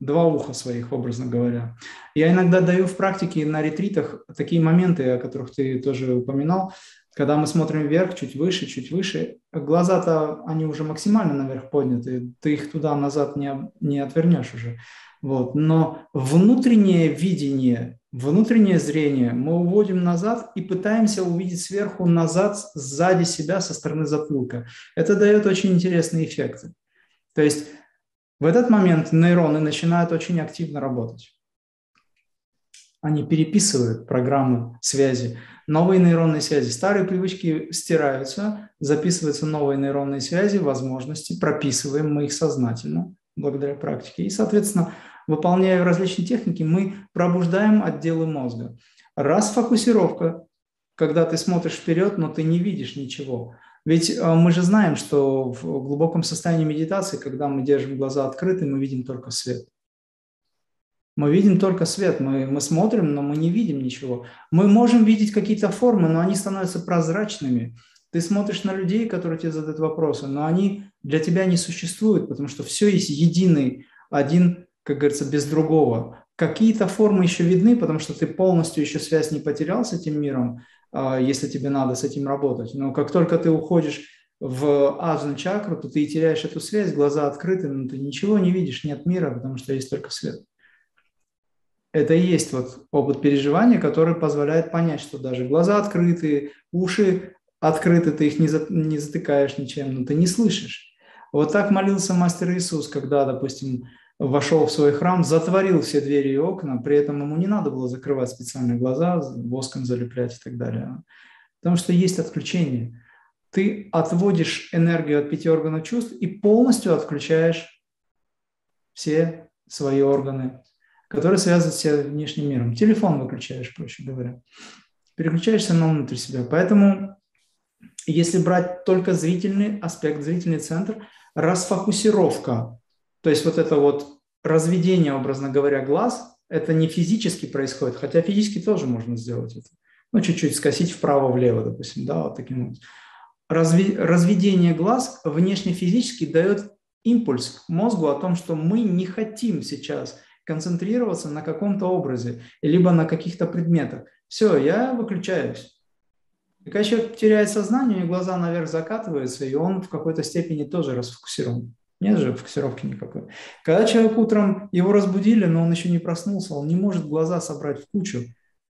два уха своих, образно говоря. Я иногда даю в практике на ретритах такие моменты, о которых ты тоже упоминал, когда мы смотрим вверх, чуть выше, чуть выше, глаза-то, они уже максимально наверх подняты, ты их туда-назад не, не отвернешь уже. Вот. Но внутреннее видение, внутреннее зрение мы уводим назад и пытаемся увидеть сверху назад, сзади себя, со стороны затылка. Это дает очень интересные эффекты. То есть в этот момент нейроны начинают очень активно работать. Они переписывают программы связи, новые нейронные связи. Старые привычки стираются, записываются новые нейронные связи, возможности, прописываем мы их сознательно благодаря практике. И, соответственно, выполняя различные техники, мы пробуждаем отделы мозга. Раз фокусировка, когда ты смотришь вперед, но ты не видишь ничего – ведь э, мы же знаем, что в глубоком состоянии медитации, когда мы держим глаза открыты, мы видим только свет. Мы видим только свет, мы, мы смотрим, но мы не видим ничего. Мы можем видеть какие-то формы, но они становятся прозрачными. Ты смотришь на людей, которые тебе задают вопросы, но они для тебя не существуют, потому что все есть единый, один, как говорится, без другого. Какие-то формы еще видны, потому что ты полностью еще связь не потерял с этим миром, если тебе надо с этим работать. Но как только ты уходишь в аджна чакру, то ты теряешь эту связь, глаза открыты, но ты ничего не видишь, нет мира, потому что есть только свет. Это и есть вот опыт переживания, который позволяет понять, что даже глаза открыты, уши открыты, ты их не, за, не затыкаешь ничем, но ты не слышишь. Вот так молился мастер Иисус, когда, допустим, вошел в свой храм, затворил все двери и окна, при этом ему не надо было закрывать специальные глаза, воском залеплять и так далее. Потому что есть отключение. Ты отводишь энергию от пяти органов чувств и полностью отключаешь все свои органы, которые связаны с внешним миром. Телефон выключаешь, проще говоря. Переключаешься на внутрь себя. Поэтому, если брать только зрительный аспект, зрительный центр, расфокусировка то есть вот это вот разведение, образно говоря, глаз, это не физически происходит, хотя физически тоже можно сделать это. Ну, чуть-чуть скосить вправо-влево, допустим, да, вот таким вот. Разведение глаз внешне физически дает импульс мозгу о том, что мы не хотим сейчас концентрироваться на каком-то образе, либо на каких-то предметах. Все, я выключаюсь. И когда человек теряет сознание, глаза наверх закатываются, и он в какой-то степени тоже расфокусирован. Нет же фокусировки никакой. Когда человек утром, его разбудили, но он еще не проснулся, он не может глаза собрать в кучу,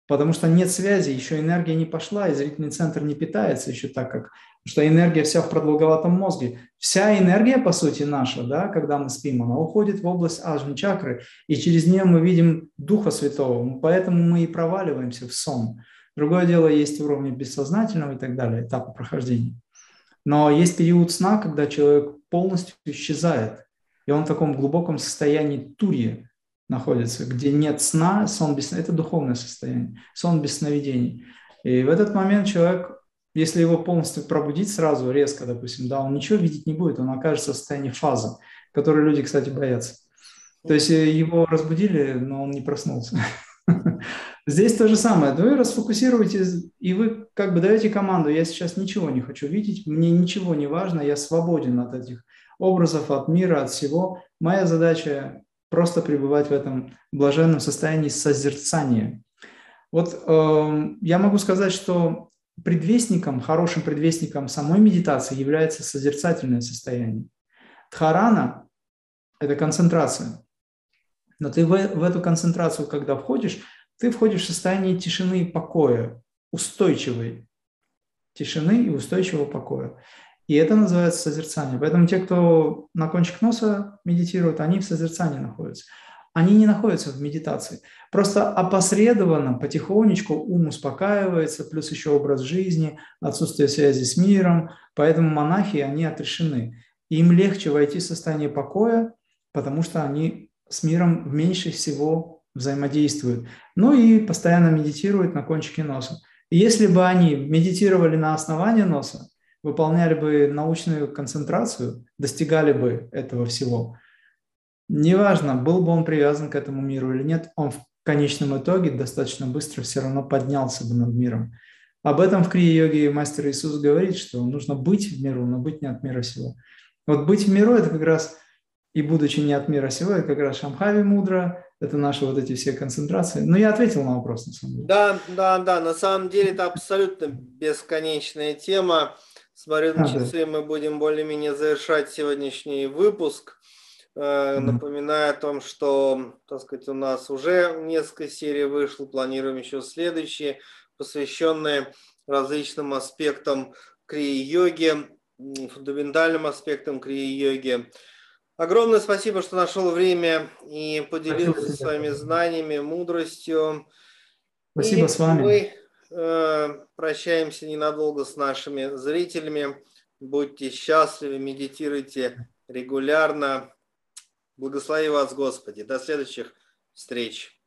потому что нет связи, еще энергия не пошла, и зрительный центр не питается еще так, как что энергия вся в продолговатом мозге. Вся энергия, по сути, наша, да, когда мы спим, она уходит в область ажни чакры, и через нее мы видим Духа Святого, поэтому мы и проваливаемся в сон. Другое дело, есть уровни бессознательного и так далее, этапы прохождения. Но есть период сна, когда человек полностью исчезает, и он в таком глубоком состоянии турья находится, где нет сна, сон без это духовное состояние, сон без сновидений. И в этот момент человек, если его полностью пробудить сразу, резко, допустим, да, он ничего видеть не будет, он окажется в состоянии фазы, которой люди, кстати, боятся. То есть э, его разбудили, но он не проснулся. Здесь то же самое. Вы расфокусируетесь, и вы как бы даете команду, я сейчас ничего не хочу видеть, мне ничего не важно, я свободен от этих образов, от мира, от всего. Моя задача просто пребывать в этом блаженном состоянии созерцания. Вот э, я могу сказать, что предвестником, хорошим предвестником самой медитации является созерцательное состояние. Дхарана – это концентрация. Но ты в, в эту концентрацию, когда входишь, ты входишь в состояние тишины и покоя, устойчивой тишины и устойчивого покоя. И это называется созерцание. Поэтому те, кто на кончик носа медитируют, они в созерцании находятся. Они не находятся в медитации. Просто опосредованно, потихонечку ум успокаивается, плюс еще образ жизни, отсутствие связи с миром. Поэтому монахи, они отрешены. Им легче войти в состояние покоя, потому что они с миром меньше всего взаимодействуют. Ну и постоянно медитируют на кончике носа. И если бы они медитировали на основании носа, выполняли бы научную концентрацию, достигали бы этого всего, неважно, был бы он привязан к этому миру или нет, он в конечном итоге достаточно быстро все равно поднялся бы над миром. Об этом в Крия-йоге мастер Иисус говорит, что нужно быть в миру, но быть не от мира сего. Вот быть в миру – это как раз, и будучи не от мира сего, это как раз Шамхави мудро, это наши вот эти все концентрации. Но я ответил на вопрос, на самом деле. Да, да, да, на самом деле это абсолютно бесконечная тема. Смотрю на часы, да. мы будем более-менее завершать сегодняшний выпуск. Mm-hmm. Напоминаю о том, что, так сказать, у нас уже несколько серий вышло, планируем еще следующие, посвященные различным аспектам крии-йоги, фундаментальным аспектам крии-йоги. Огромное спасибо, что нашел время и поделился спасибо. своими знаниями, мудростью. Спасибо и с вами. Мы э, прощаемся ненадолго с нашими зрителями. Будьте счастливы, медитируйте регулярно. Благослови вас, Господи. До следующих встреч.